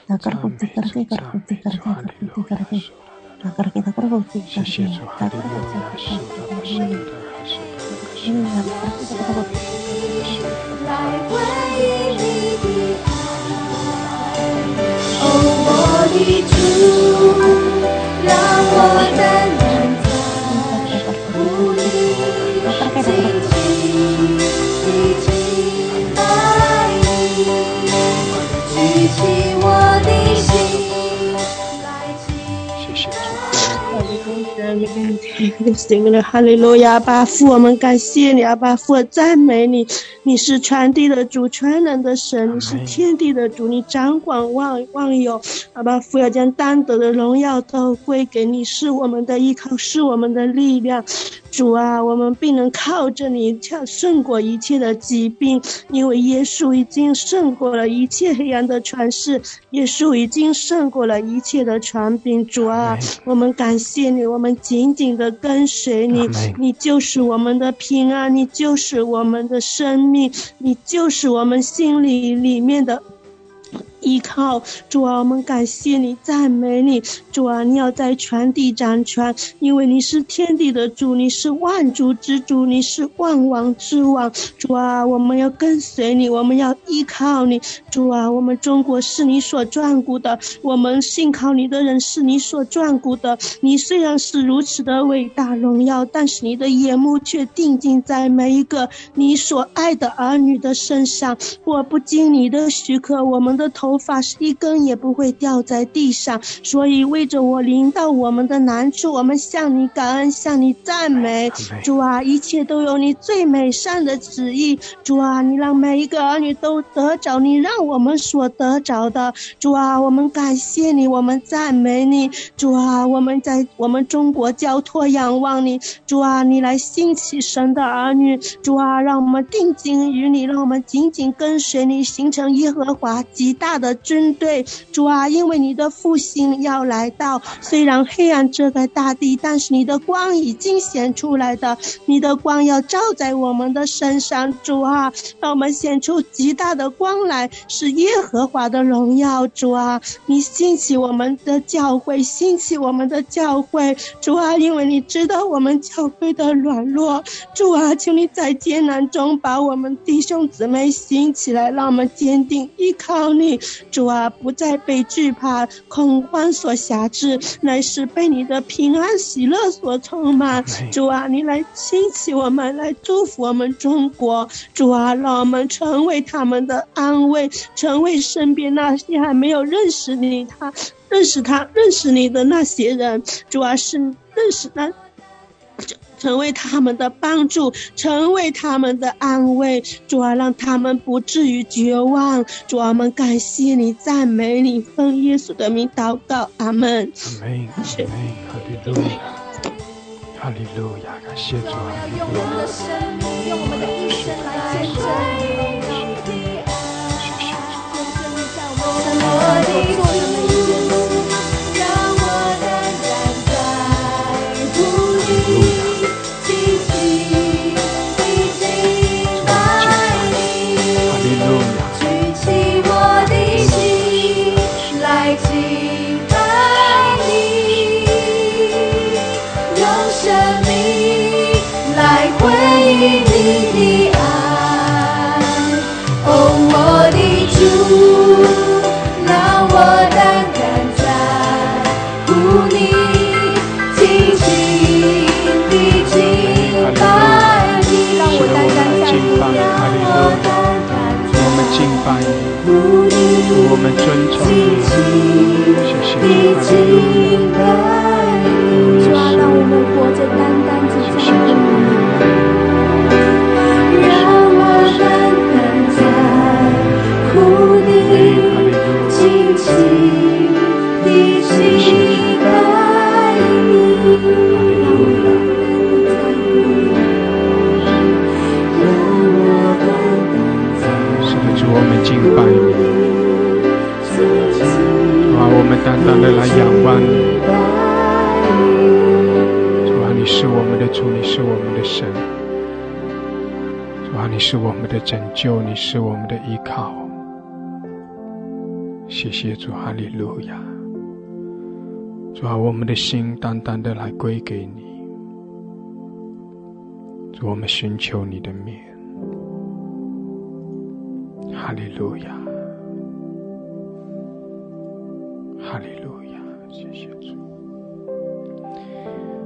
达卡拉古蒂，卡拉盖卡拉古蒂，卡拉盖 的主，让我单 [LAUGHS] 主。哈利路亚！巴父，我们感谢你，阿巴父，赞美你。你是传递的主，全能的神，你是天地的主，你掌管万万有。阿巴父要将单得的荣耀都归给你，是我们的依靠，是我们的力量。主啊，我们必能靠着你，胜过一切的疾病，因为耶稣已经胜过了一切黑暗的权势，耶稣已经胜过了一切的权柄。主啊，我们感谢你，我们紧紧的跟随你，你就是我们的平安，你就是我们的生命，你就是我们心里里面的。依靠主啊，我们感谢你，赞美你，主啊，你要在全地掌权，因为你是天地的主，你是万主之主，你是万王之王。主啊，我们要跟随你，我们要依靠你。主啊，我们中国是你所眷顾的，我们信靠你的人是你所眷顾的。你虽然是如此的伟大荣耀，但是你的眼目却定睛在每一个你所爱的儿女的身上。我不经你的许可，我们的头。头发是一根也不会掉在地上，所以为着我临到我们的难处，我们向你感恩，向你赞美。主啊，一切都有你最美善的旨意。主啊，你让每一个儿女都得着你让我们所得着的。主啊，我们感谢你，我们赞美你。主啊，我们在我们中国交托仰望你。主啊，你来兴起神的儿女。主啊，让我们定睛于你，让我们紧紧跟随你，形成耶和华极大。的军队，主啊，因为你的复兴要来到，虽然黑暗遮盖大地，但是你的光已经显出来的，你的光要照在我们的身上，主啊，让我们显出极大的光来，是耶和华的荣耀，主啊，你兴起我们的教会，兴起我们的教会，主啊，因为你知道我们教会的软弱，主啊，请你在艰难中把我们弟兄姊妹兴起来，让我们坚定依靠你。主啊，不再被惧怕、恐慌所辖制，乃是被你的平安喜乐所充满。主啊，你来兴起我们，来祝福我们中国。主啊，让我们成为他们的安慰，成为身边那些还没有认识你、他认识他、认识你的那些人。主啊，是认识那。成为他们的帮助，成为他们的安慰，主啊，让他们不至于绝望。主啊，我们感谢你，赞美你，奉耶稣的名祷告，阿门。阿门，阿门，哈利路亚，哈利路亚，感谢主啊！用我们的生命，用我们的一生来见证你的爱，见证你在我们生命中。单单的来仰望你。主啊，你是我们的主，你是我们的神。主啊，你是我们的拯救，你是我们的依靠。谢谢主，哈利路亚。主啊，我们的心单单的来归给你。主，我们寻求你的面。哈利路亚，哈利路亚，谢谢主。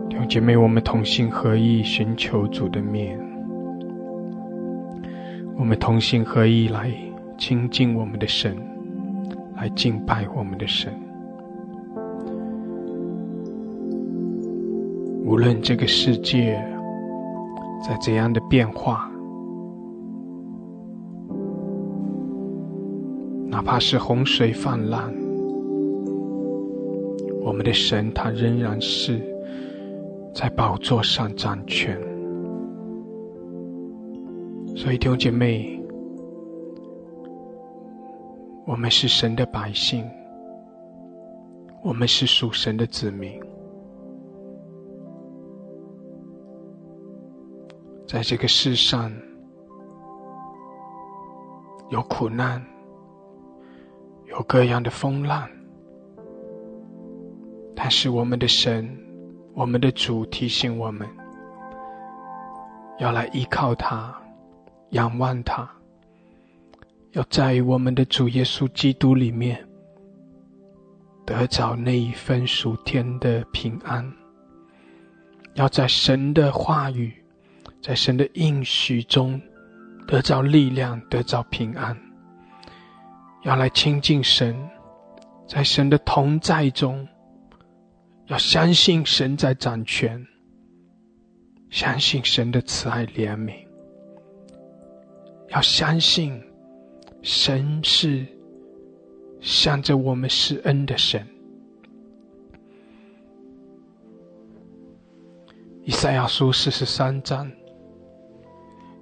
弟兄姐妹，我们同心合意寻求主的面，我们同心合意来亲近我们的神，来敬拜我们的神。无论这个世界在怎样的变化。哪怕是洪水泛滥，我们的神他仍然是在宝座上掌权。所以弟兄姐妹，我们是神的百姓，我们是属神的子民，在这个世上有苦难。有各样的风浪，但是我们的神，我们的主提醒我们，要来依靠他，仰望他，要在我们的主耶稣基督里面得着那一份属天的平安，要在神的话语，在神的应许中得着力量，得着平安。要来亲近神，在神的同在中，要相信神在掌权，相信神的慈爱怜悯，要相信神是向着我们施恩的神。以赛亚书四十三章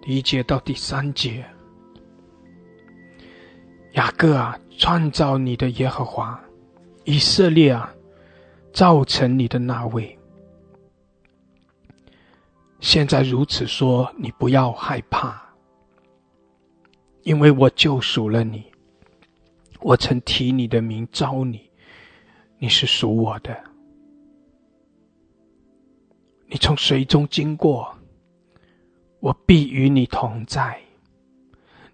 第一节到第三节。雅各啊，创造你的耶和华；以色列啊，造成你的那位。现在如此说，你不要害怕，因为我救赎了你。我曾提你的名招你，你是属我的。你从水中经过，我必与你同在；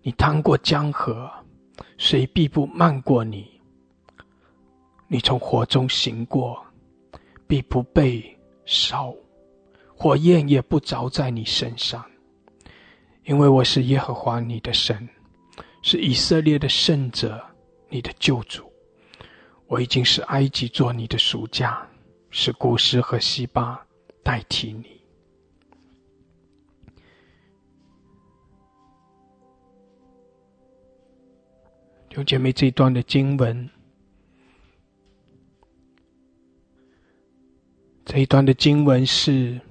你趟过江河。谁必不漫过你？你从火中行过，必不被烧，火焰也不着在你身上，因为我是耶和华你的神，是以色列的圣者，你的救主。我已经是埃及做你的暑假，是古诗和西巴代替你。弟兄姐妹，这一段的经文，这一段的经文是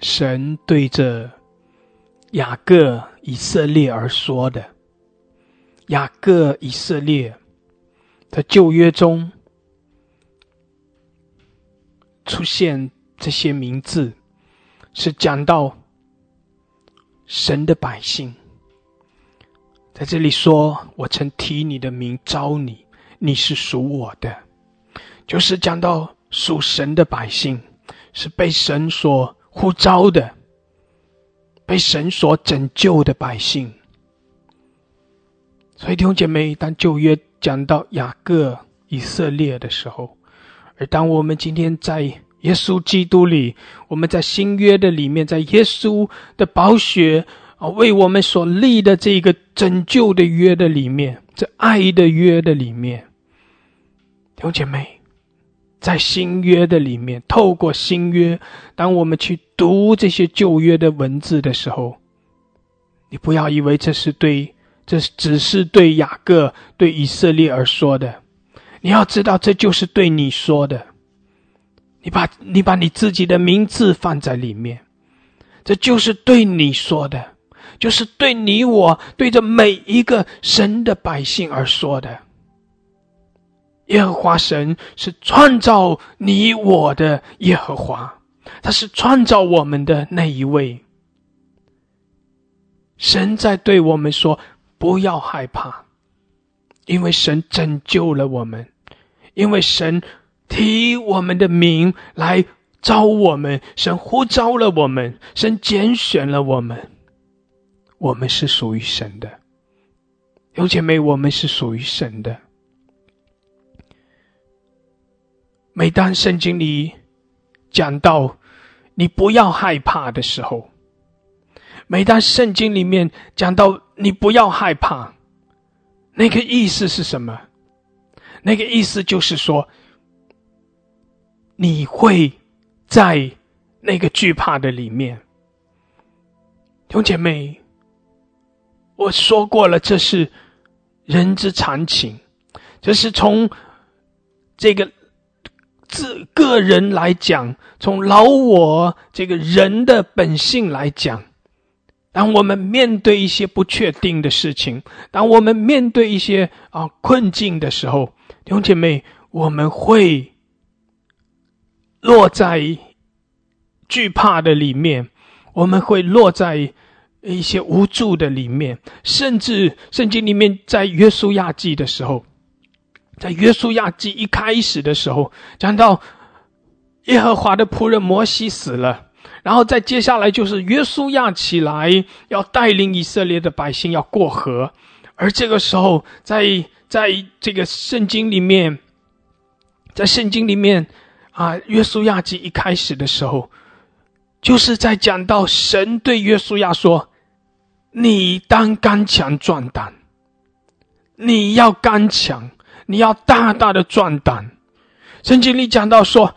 神对着雅各以色列而说的。雅各以色列的旧约中出现这些名字，是讲到神的百姓。在这里说，我曾提你的名招你，你是属我的，就是讲到属神的百姓，是被神所呼召的，被神所拯救的百姓。所以弟兄姐妹，当旧约讲到雅各、以色列的时候，而当我们今天在耶稣基督里，我们在新约的里面，在耶稣的宝血。啊，为我们所立的这个拯救的约的里面，这爱的约的里面，弟兄姐妹，在新约的里面，透过新约，当我们去读这些旧约的文字的时候，你不要以为这是对，这只是对雅各、对以色列而说的，你要知道，这就是对你说的。你把你把你自己的名字放在里面，这就是对你说的。就是对你我对着每一个神的百姓而说的。耶和华神是创造你我的耶和华，他是创造我们的那一位。神在对我们说：“不要害怕，因为神拯救了我们，因为神提我们的名来招我们，神呼召了我们，神拣选了我们，我们是属于神的。有姐妹，我们是属于神的。每当圣经里讲到你不要害怕的时候。”每当圣经里面讲到你不要害怕，那个意思是什么？那个意思就是说，你会在那个惧怕的里面。兄姐妹，我说过了，这是人之常情，这是从这个自个人来讲，从老我这个人的本性来讲。当我们面对一些不确定的事情，当我们面对一些啊困境的时候，弟兄姐妹，我们会落在惧怕的里面，我们会落在一些无助的里面，甚至圣经里面在约书亚记的时候，在约书亚记一开始的时候，讲到耶和华的仆人摩西死了。然后再接下来就是约书亚起来，要带领以色列的百姓要过河，而这个时候，在在这个圣经里面，在圣经里面啊，约书亚记一开始的时候，就是在讲到神对约书亚说：“你当刚强壮胆，你要刚强，你要大大的壮胆。”圣经里讲到说。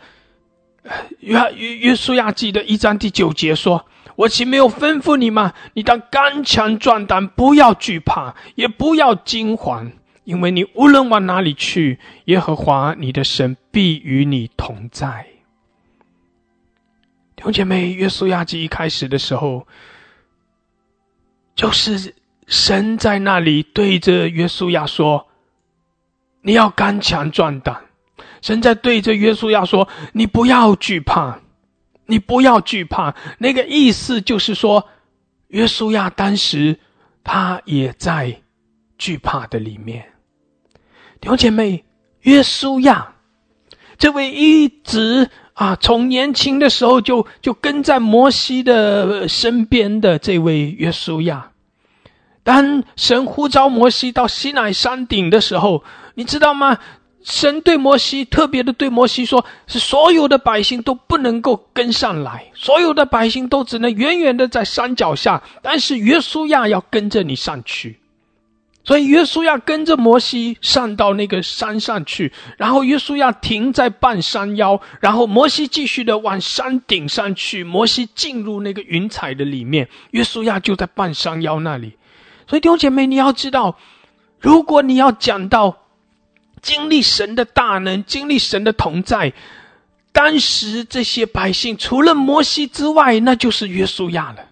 约约约书亚记的一章第九节说：“我岂没有吩咐你吗？你当刚强壮胆，不要惧怕，也不要惊慌，因为你无论往哪里去，耶和华你的神必与你同在。”弟兄姐妹，约书亚记一开始的时候，就是神在那里对着约书亚说：“你要刚强壮胆。”神在对着约书亚说：“你不要惧怕，你不要惧怕。”那个意思就是说，约书亚当时他也在惧怕的里面。弟兄姐妹，约书亚这位一直啊，从年轻的时候就就跟在摩西的身边的这位约书亚，当神呼召摩西到西乃山顶的时候，你知道吗？神对摩西特别的对摩西说：“是所有的百姓都不能够跟上来，所有的百姓都只能远远的在山脚下。但是约书亚要跟着你上去，所以约书亚跟着摩西上到那个山上去，然后约书亚停在半山腰，然后摩西继续的往山顶上去。摩西进入那个云彩的里面，约书亚就在半山腰那里。所以弟兄姐妹，你要知道，如果你要讲到。经历神的大能，经历神的同在。当时这些百姓除了摩西之外，那就是约书亚了。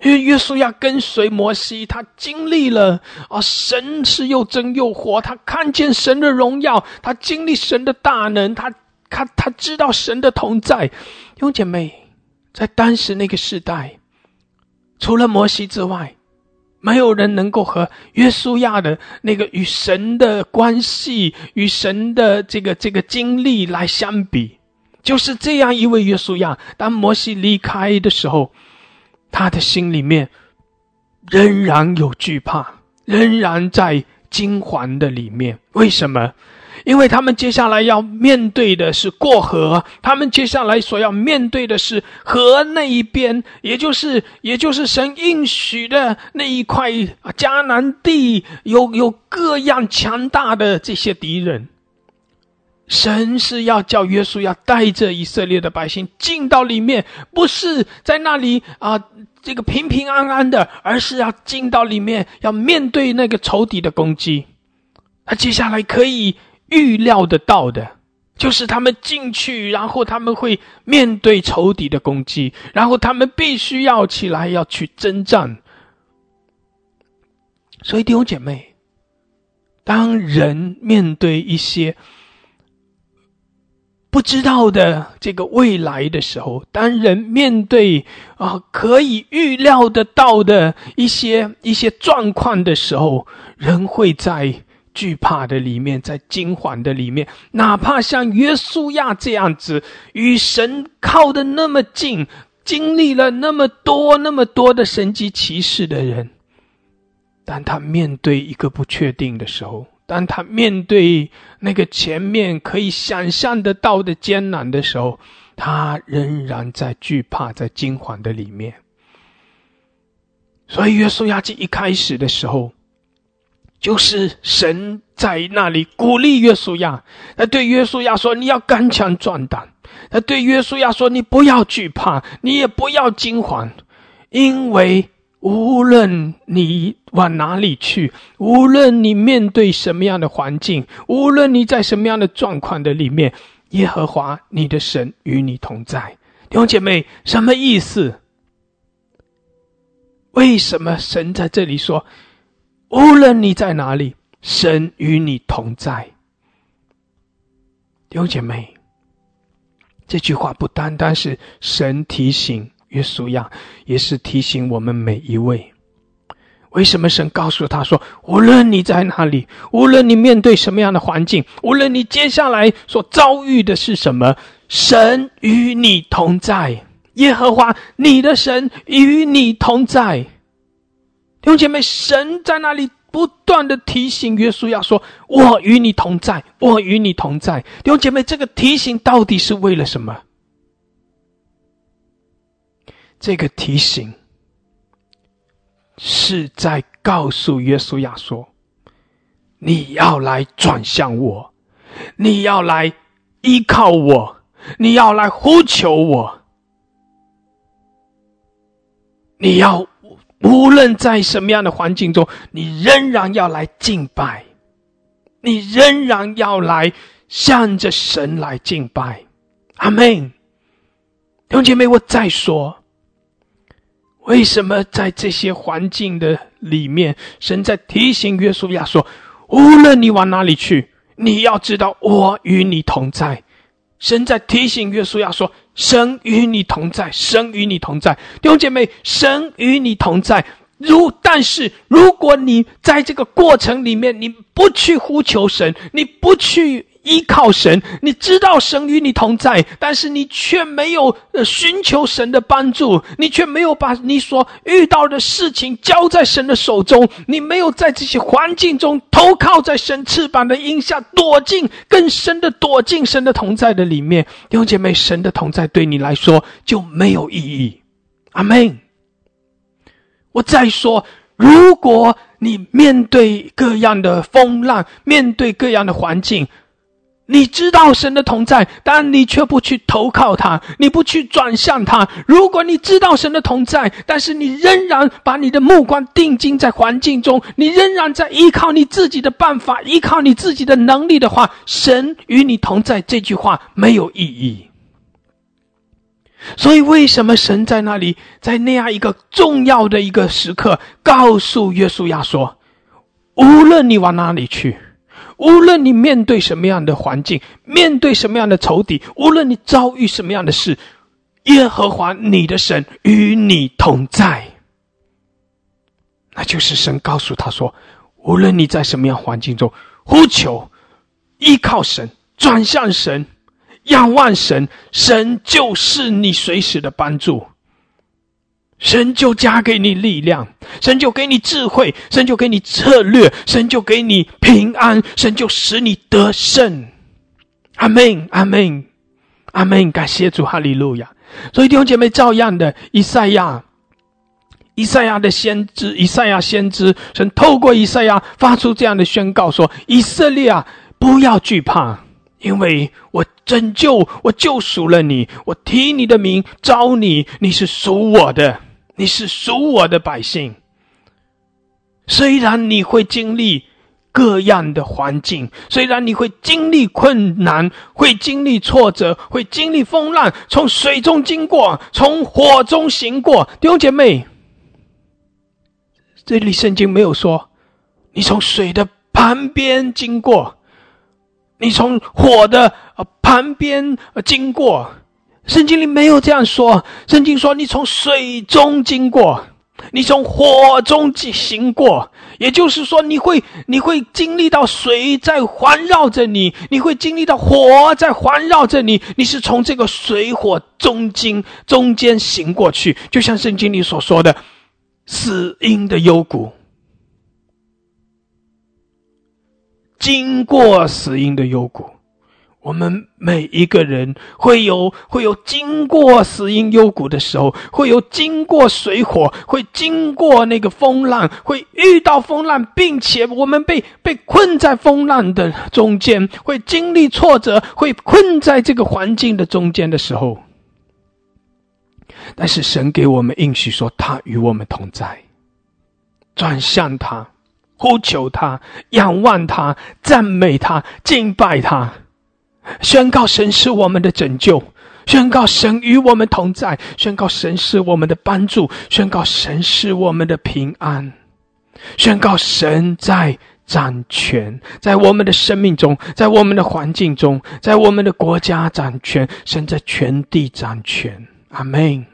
因为约书亚跟随摩西，他经历了啊，神是又真又活，他看见神的荣耀，他经历神的大能，他他他知道神的同在。弟兄姐妹，在当时那个时代，除了摩西之外。没有人能够和约书亚的那个与神的关系、与神的这个这个经历来相比，就是这样一位约书亚。当摩西离开的时候，他的心里面仍然有惧怕，仍然在惊惶的里面。为什么？因为他们接下来要面对的是过河，他们接下来所要面对的是河那一边，也就是也就是神应许的那一块迦南地，有有各样强大的这些敌人。神是要叫约书亚带着以色列的百姓进到里面，不是在那里啊这个平平安安的，而是要进到里面，要面对那个仇敌的攻击。他接下来可以。预料得到的，就是他们进去，然后他们会面对仇敌的攻击，然后他们必须要起来要去征战。所以弟兄姐妹，当人面对一些不知道的这个未来的时候，当人面对啊可以预料得到的一些一些状况的时候，人会在惧怕的里面，在惊惶的里面，哪怕像约书亚这样子与神靠的那么近，经历了那么多那么多的神迹奇事的人，当他面对一个不确定的时候。当他面对那个前面可以想象得到的艰难的时候，他仍然在惧怕、在惊惶的里面。所以，约书亚记一开始的时候，就是神在那里鼓励约书亚，他对约书亚说：“你要刚强壮胆。”他对约书亚说：“你不要惧怕，你也不要惊惶，因为。”无论你往哪里去，无论你面对什么样的环境，无论你在什么样的状况的里面，耶和华你的神与你同在。弟兄姐妹，什么意思？为什么神在这里说，无论你在哪里，神与你同在？弟兄姐妹，这句话不单单是神提醒。约书亚也是提醒我们每一位：为什么神告诉他说，无论你在哪里，无论你面对什么样的环境，无论你接下来所遭遇的是什么，神与你同在。耶和华你的神与你同在。弟兄姐妹，神在那里不断的提醒约书亚说：“我与你同在，我与你同在。”弟兄姐妹，这个提醒到底是为了什么？这个提醒是在告诉约书亚说：“你要来转向我，你要来依靠我，你要来呼求我，你要无论在什么样的环境中，你仍然要来敬拜，你仍然要来向着神来敬拜。”阿门。弟兄姐妹，我再说。为什么在这些环境的里面，神在提醒约书亚说：“无论你往哪里去，你要知道我与你同在。”神在提醒耶稣亚说：“神与你同在，神与你同在。”弟兄姐妹，神与你同在。如但是，如果你在这个过程里面，你不去呼求神，你不去。依靠神，你知道神与你同在，但是你却没有寻求神的帮助，你却没有把你所遇到的事情交在神的手中，你没有在这些环境中投靠在神翅膀的荫下，躲进更深的躲进神的同在的里面。弟兄姐妹，神的同在对你来说就没有意义。阿门。我再说，如果你面对各样的风浪，面对各样的环境，你知道神的同在，但你却不去投靠他，你不去转向他。如果你知道神的同在，但是你仍然把你的目光定睛在环境中，你仍然在依靠你自己的办法，依靠你自己的能力的话，神与你同在这句话没有意义。所以，为什么神在那里，在那样一个重要的一个时刻，告诉约书亚说：“无论你往哪里去。”无论你面对什么样的环境，面对什么样的仇敌，无论你遭遇什么样的事，耶和华你的神与你同在。那就是神告诉他说：无论你在什么样环境中呼求、依靠神、转向神、仰望神，神就是你随时的帮助。神就加给你力量，神就给你智慧，神就给你策略，神就给你平安，神就使你得胜。阿门，阿门，阿门！感谢主，哈利路亚。所以弟兄姐妹，照样的，以赛亚，以赛亚的先知，以赛亚先知，神透过以赛亚发出这样的宣告说：“以色列啊，不要惧怕，因为我拯救，我救赎了你，我提你的名招你，你是属我的。”你是属我的百姓，虽然你会经历各样的环境，虽然你会经历困难，会经历挫折，会经历风浪，从水中经过，从火中行过。弟兄姐妹，这里圣经没有说你从水的旁边经过，你从火的呃旁边经过。圣经里没有这样说，圣经说你从水中经过。你从火中行过，也就是说，你会你会经历到水在环绕着你，你会经历到火在环绕着你。你是从这个水火中间中间行过去，就像圣经里所说的，死荫的幽谷，经过死荫的幽谷。我们每一个人会有会有经过死荫幽谷的时候，会有经过水火，会经过那个风浪，会遇到风浪，并且我们被被困在风浪的中间，会经历挫折，会困在这个环境的中间的时候。但是神给我们应许说，他与我们同在，转向他，呼求他，仰望他，赞美他，敬拜他。宣告神是我们的拯救，宣告神与我们同在，宣告神是我们的帮助，宣告神是我们的平安，宣告神在掌权，在我们的生命中，在我们的环境中，在我们的国家掌权，神在全地掌权。阿门。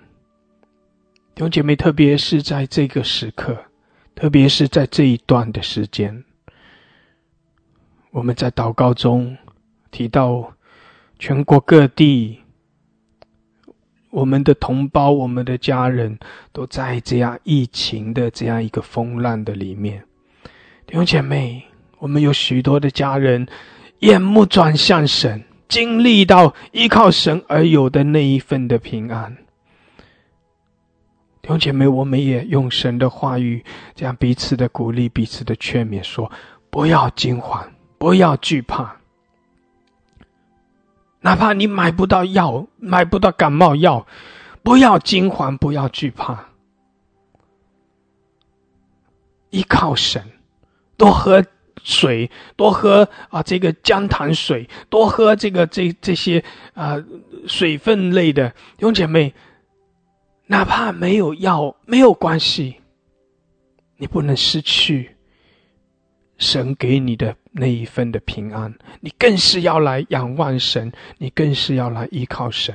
弟兄姐妹，特别是在这个时刻，特别是在这一段的时间，我们在祷告中。提到全国各地，我们的同胞、我们的家人都在这样疫情的这样一个风浪的里面。弟兄姐妹，我们有许多的家人眼目转向神，经历到依靠神而有的那一份的平安。弟兄姐妹，我们也用神的话语，这样彼此的鼓励、彼此的劝勉，说：不要惊慌，不要惧怕。哪怕你买不到药，买不到感冒药，不要惊慌，不要惧怕，依靠神，多喝水，多喝啊这个姜糖水，多喝这个这这些啊水分类的，弟兄姐妹，哪怕没有药没有关系，你不能失去。神给你的那一份的平安，你更是要来仰望神，你更是要来依靠神。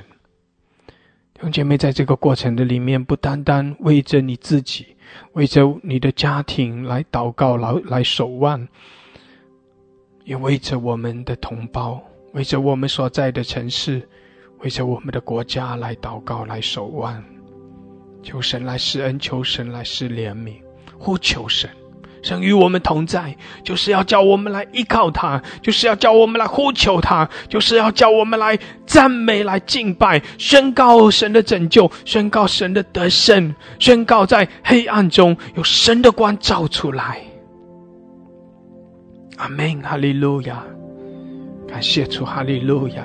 弟兄姐妹，在这个过程的里面，不单单为着你自己，为着你的家庭来祷告、来来守望，也为着我们的同胞，为着我们所在的城市，为着我们的国家来祷告、来守望，求神来施恩，求神来施怜悯，呼求神。神与我们同在，就是要叫我们来依靠他，就是要叫我们来呼求他，就是要叫我们来赞美、来敬拜，宣告神的拯救，宣告神的得胜，宣告在黑暗中有神的光照出来。阿门，哈利路亚，感谢主，哈利路亚。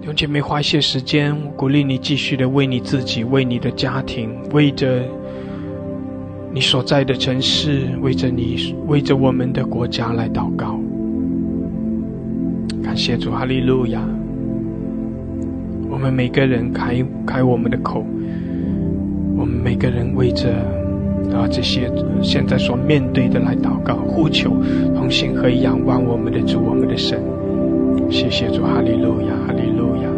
弟兄姐妹，花一些时间，鼓励你继续的为你自己、为你的家庭、为着。你所在的城市，为着你，为着我们的国家来祷告。感谢主，哈利路亚！我们每个人开开我们的口，我们每个人为着啊这些现在所面对的来祷告、呼求，同心和仰望我们的主、我们的神。谢谢主，哈利路亚，哈利路亚。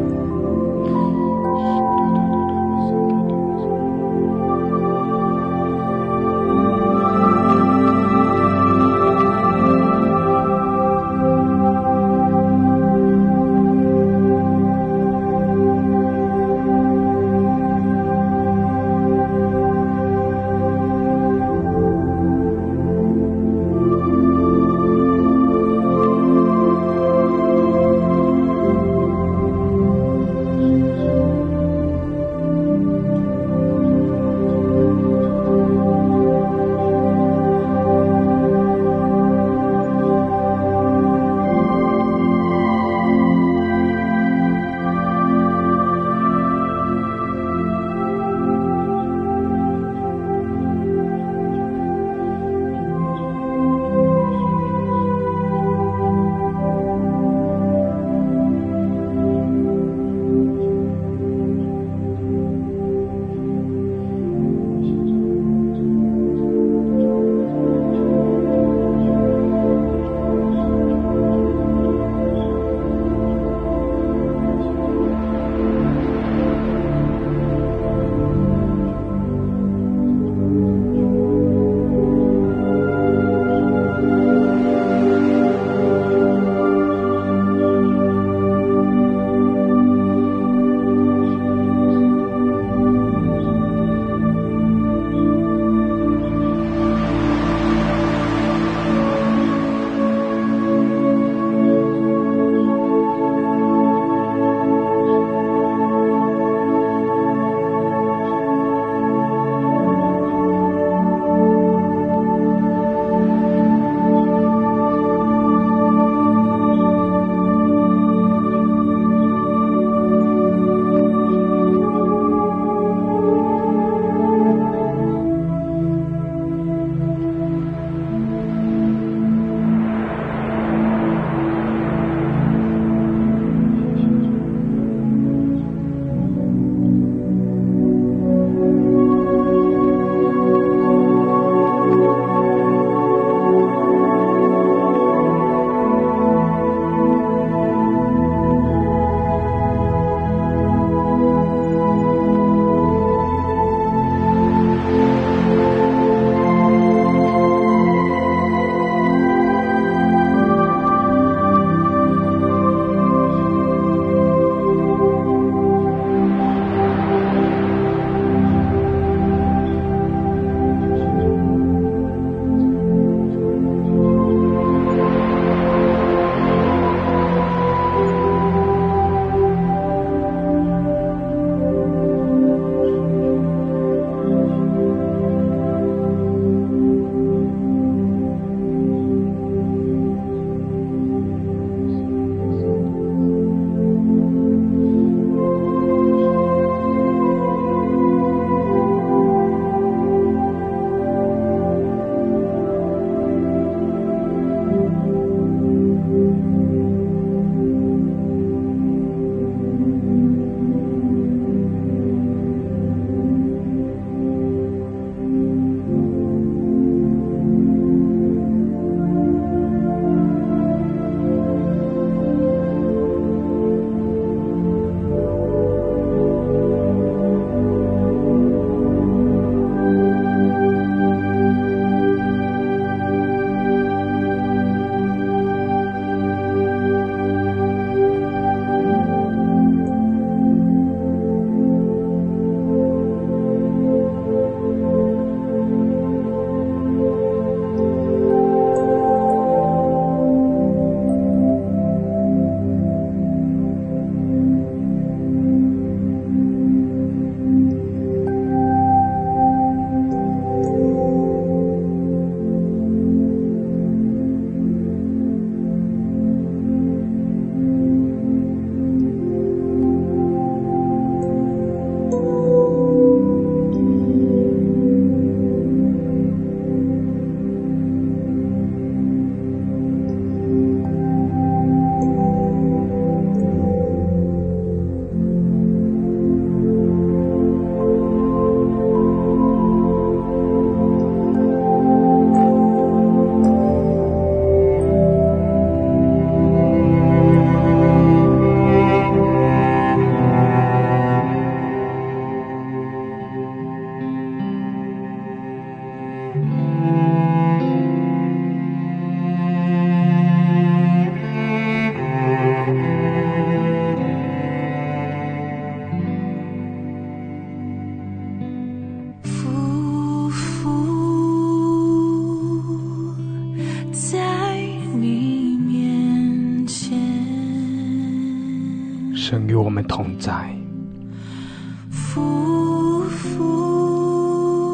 同在。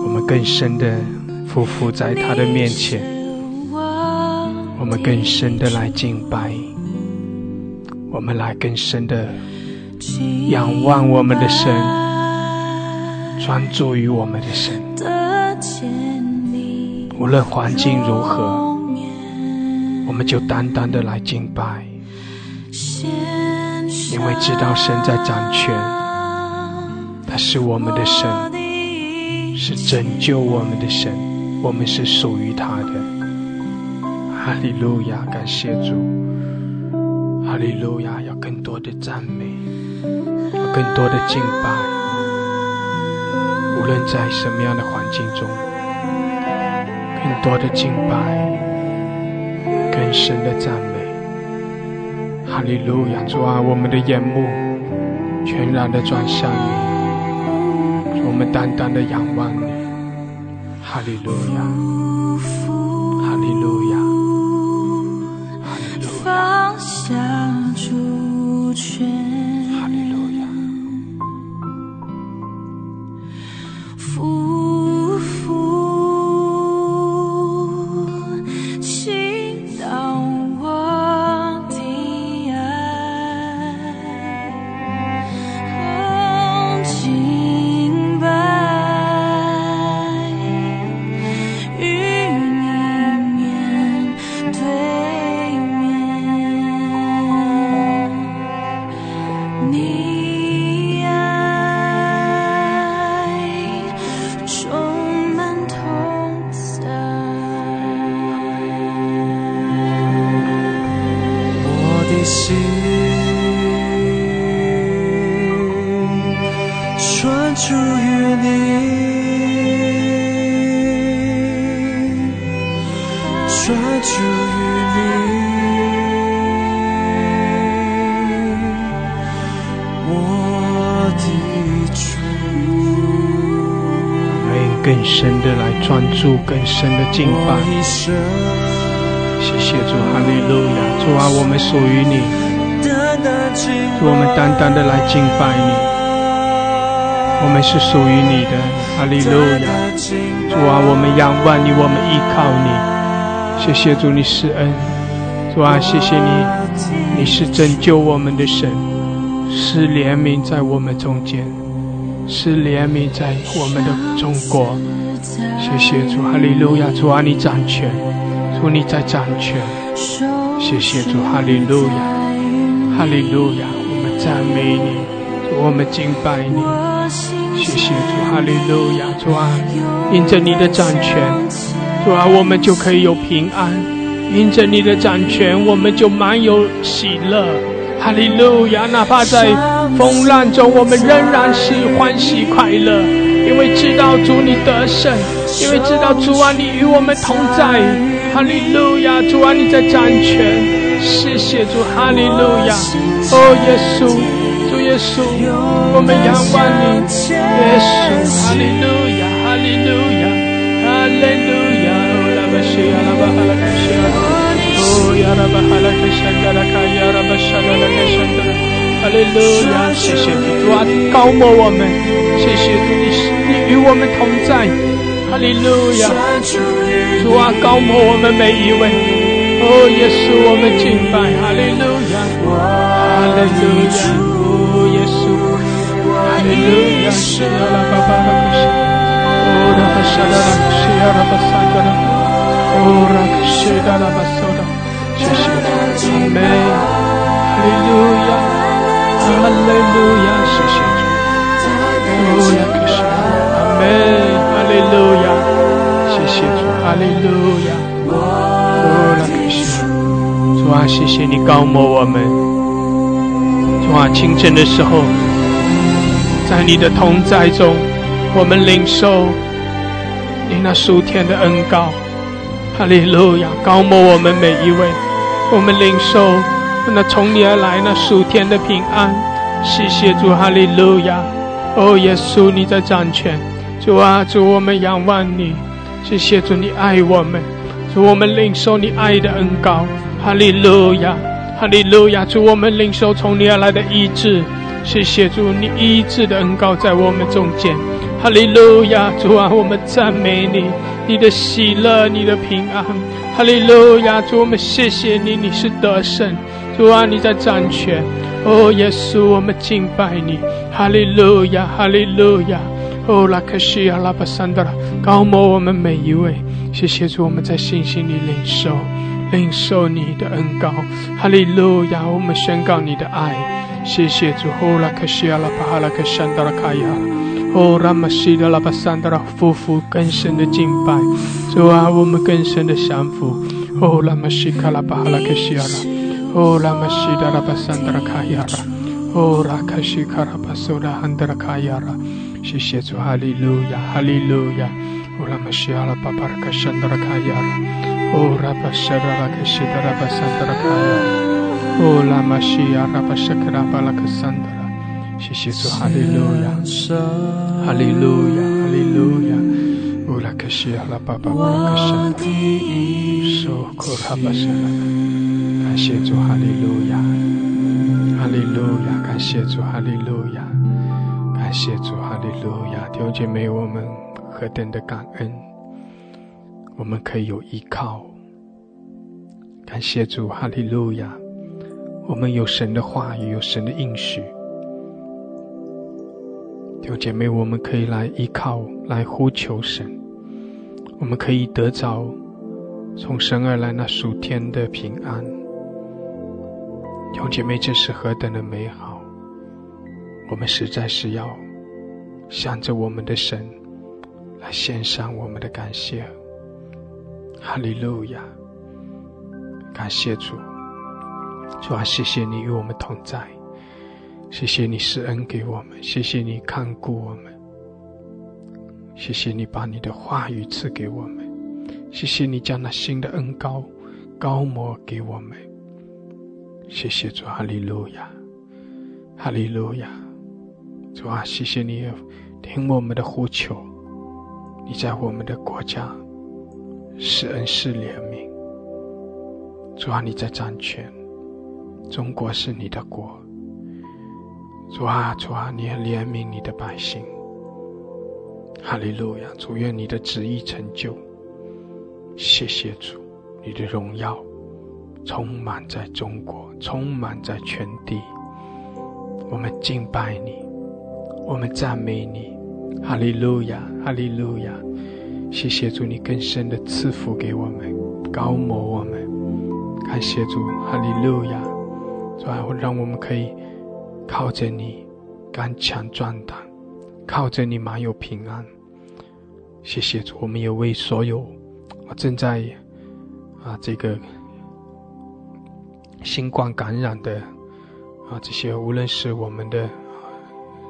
我们更深的匍匐在他的面前，我们更深的来敬拜，我们来更深的仰望我们的神，专注于我们的神。无论环境如何，我们就单单的来敬拜，因为知道神在掌权，他是我们的神，是拯救我们的神，我们是属于他的。哈利路亚，感谢主！哈利路亚，要更多的赞美，要更多的敬拜，无论在什么样的环境中。更多的敬拜，更深的赞美，哈利路亚！主啊，我们的眼目全然的转向你，我们单单的仰望你，哈利路亚，敬拜你，我们是属于你的，哈利路亚！主啊，我们仰望你，我们依靠你，谢谢主，你是恩，主啊，谢谢你，你是拯救我们的神，是怜悯在我们中间，是怜悯在我们的中国。谢谢主，哈利路亚！主啊，你掌权，主你在掌权。谢谢主，哈利路亚，哈利路亚！我们赞美你，我们敬拜你。谢谢主，哈利路亚！主啊，因着你的掌权，主啊，我们就可以有平安；因着你的掌权，我们就满有喜乐。哈利路亚！哪怕在风浪中，我们仍然是欢喜快乐，因为知道主你得胜。因为知道主啊，你与我们同在，哈利路亚！主啊，你在掌权，谢谢主，哈利路亚！哦，耶稣，耶稣，我们仰望你，耶稣，哈利路亚，哈利路亚，哈利路亚！拉巴西亚，拉巴哈拉克西亚，哦，亚拉巴哈拉克西亚，拉卡亚拉巴沙拉拉克西亚，哈利路亚！谢谢主，主啊，高摩我们，谢谢主，你你与我们同在。哈利路亚，主啊，高摩我们每一位，哦，耶稣，我们敬拜，哈利路亚，哈利路亚，利路亚，是阿拉巴巴拉克西，哦，拉巴沙拉拉克西阿拉巴萨格拉，哦，拉克西达拉巴索达，谢谢主，阿门，哈利路亚，哈利路亚，谢谢主，哦，拉克西，阿门。哈利路亚，谢谢主，哈利路亚，哦，拉克西，主啊，谢谢你高摩我们，主啊，清晨的时候，在你的同在中，我们领受你那数天的恩膏，哈利路亚，高摩我们每一位，我们领受那从你而来那数天的平安，谢谢主，哈利路亚，哦，耶稣你在掌权。主啊，主，我们仰望你，谢谢主，你爱我们，主，我们领受你爱的恩膏，哈利路亚，哈利路亚！主，我们领受从你而来的医治，谢谢主，你医治的恩膏在我们中间。哈利路亚！主啊，我们赞美你，你的喜乐，你的平安。哈利路亚！主，我们谢谢你，你是得胜。主啊，你在掌权。哦，耶稣，我们敬拜你。哈利路亚，哈利路亚。哦，拉克西亚拉巴桑德拉，高摩我们每一位。谢谢主，我们在信心里领受。领受你的恩膏，哈利路亚！我们宣告你的爱，谢谢主。哦，拉克西阿拉巴哈拉克山达拉卡亚，哦，拉玛西达拉巴山达拉，夫妇更深的敬拜，主啊，我们更深的降服。哦，拉玛西卡拉巴哈拉克西阿拉，哦，拉玛西达拉巴山达拉卡亚拉，哦，拉克西卡拉巴苏拉汉达拉卡亚拉，谢谢主，哈利路亚，哈利路亚。哦，拉玛西阿拉巴巴拉克山达拉卡亚拉巴山大拉克西大拉巴山大拉卡呀。Oh Rabashara Kashidara Basandara Kaya. Oh Lamashia Rabashakara Balakasandara. 谢谢主，哈利路亚，哈利路亚，哈利路亚。乌拉克西亚拉巴巴巴拉克山达，受苦哈巴沙拉。感谢主，哈利路亚，哈利路亚，感谢主，哈利路亚，感谢主，哈利路亚。弟兄姐妹，我们何等的感恩！我们可以有依靠，感谢主，哈利路亚！我们有神的话语，有神的应许。弟兄姐妹，我们可以来依靠，来呼求神。我们可以得着从神而来那属天的平安。弟兄姐妹，这是何等的美好！我们实在是要向着我们的神来献上我们的感谢。哈利路亚！感谢主，主啊，谢谢你与我们同在，谢谢你施恩给我们，谢谢你看顾我们，谢谢你把你的话语赐给我们，谢谢你将那新的恩高高摩给我们，谢谢主，哈利路亚，哈利路亚！主啊，谢谢你听我们的呼求，你在我们的国家。是恩是怜悯，主啊，你在掌权，中国是你的国，主啊，主啊，你怜悯你的百姓，哈利路亚，主愿你的旨意成就，谢谢主，你的荣耀充满在中国，充满在全地，我们敬拜你，我们赞美你，哈利路亚，哈利路亚。谢谢主，你更深的赐福给我们，高摩我们。感谢主，哈利路亚！主啊，让我们可以靠着你刚强壮胆，靠着你满有平安。谢谢主，我们也为所有正在啊这个新冠感染的啊这些，无论是我们的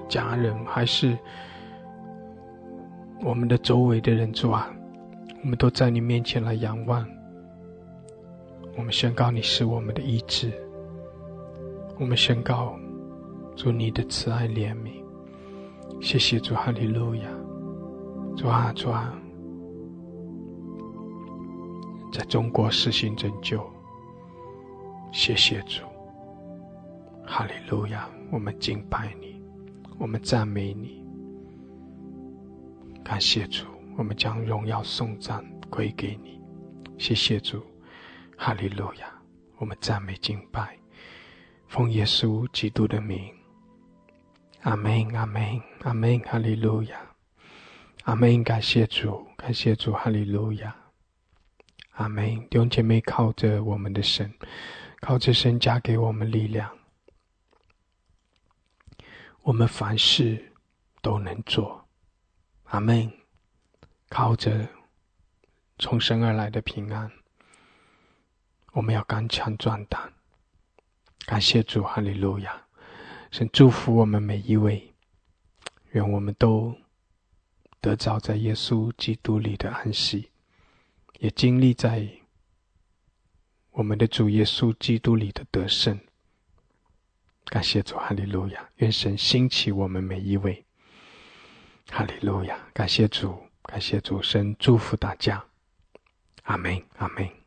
家人还是。我们的周围的人主啊，我们都在你面前来仰望。我们宣告你是我们的医治。我们宣告主你的慈爱怜悯。谢谢主哈利路亚。主啊主啊，在中国实行拯救。谢谢主。哈利路亚，我们敬拜你，我们赞美你。感谢主，我们将荣耀颂赞归给你。谢谢主，哈利路亚！我们赞美敬拜，奉耶稣基督的名。阿门，阿门，阿门，哈利路亚！阿门，感谢主，感谢主，哈利路亚！阿门。弟兄姐妹，靠着我们的神，靠着神加给我们力量，我们凡事都能做。阿门！靠着从神而来的平安，我们要刚强壮胆。感谢主，哈利路亚！神祝福我们每一位，愿我们都得着在耶稣基督里的安息，也经历在我们的主耶稣基督里的得胜。感谢主，哈利路亚！愿神兴起我们每一位。哈利路亚！感谢主，感谢主，神祝福大家。阿门，阿门。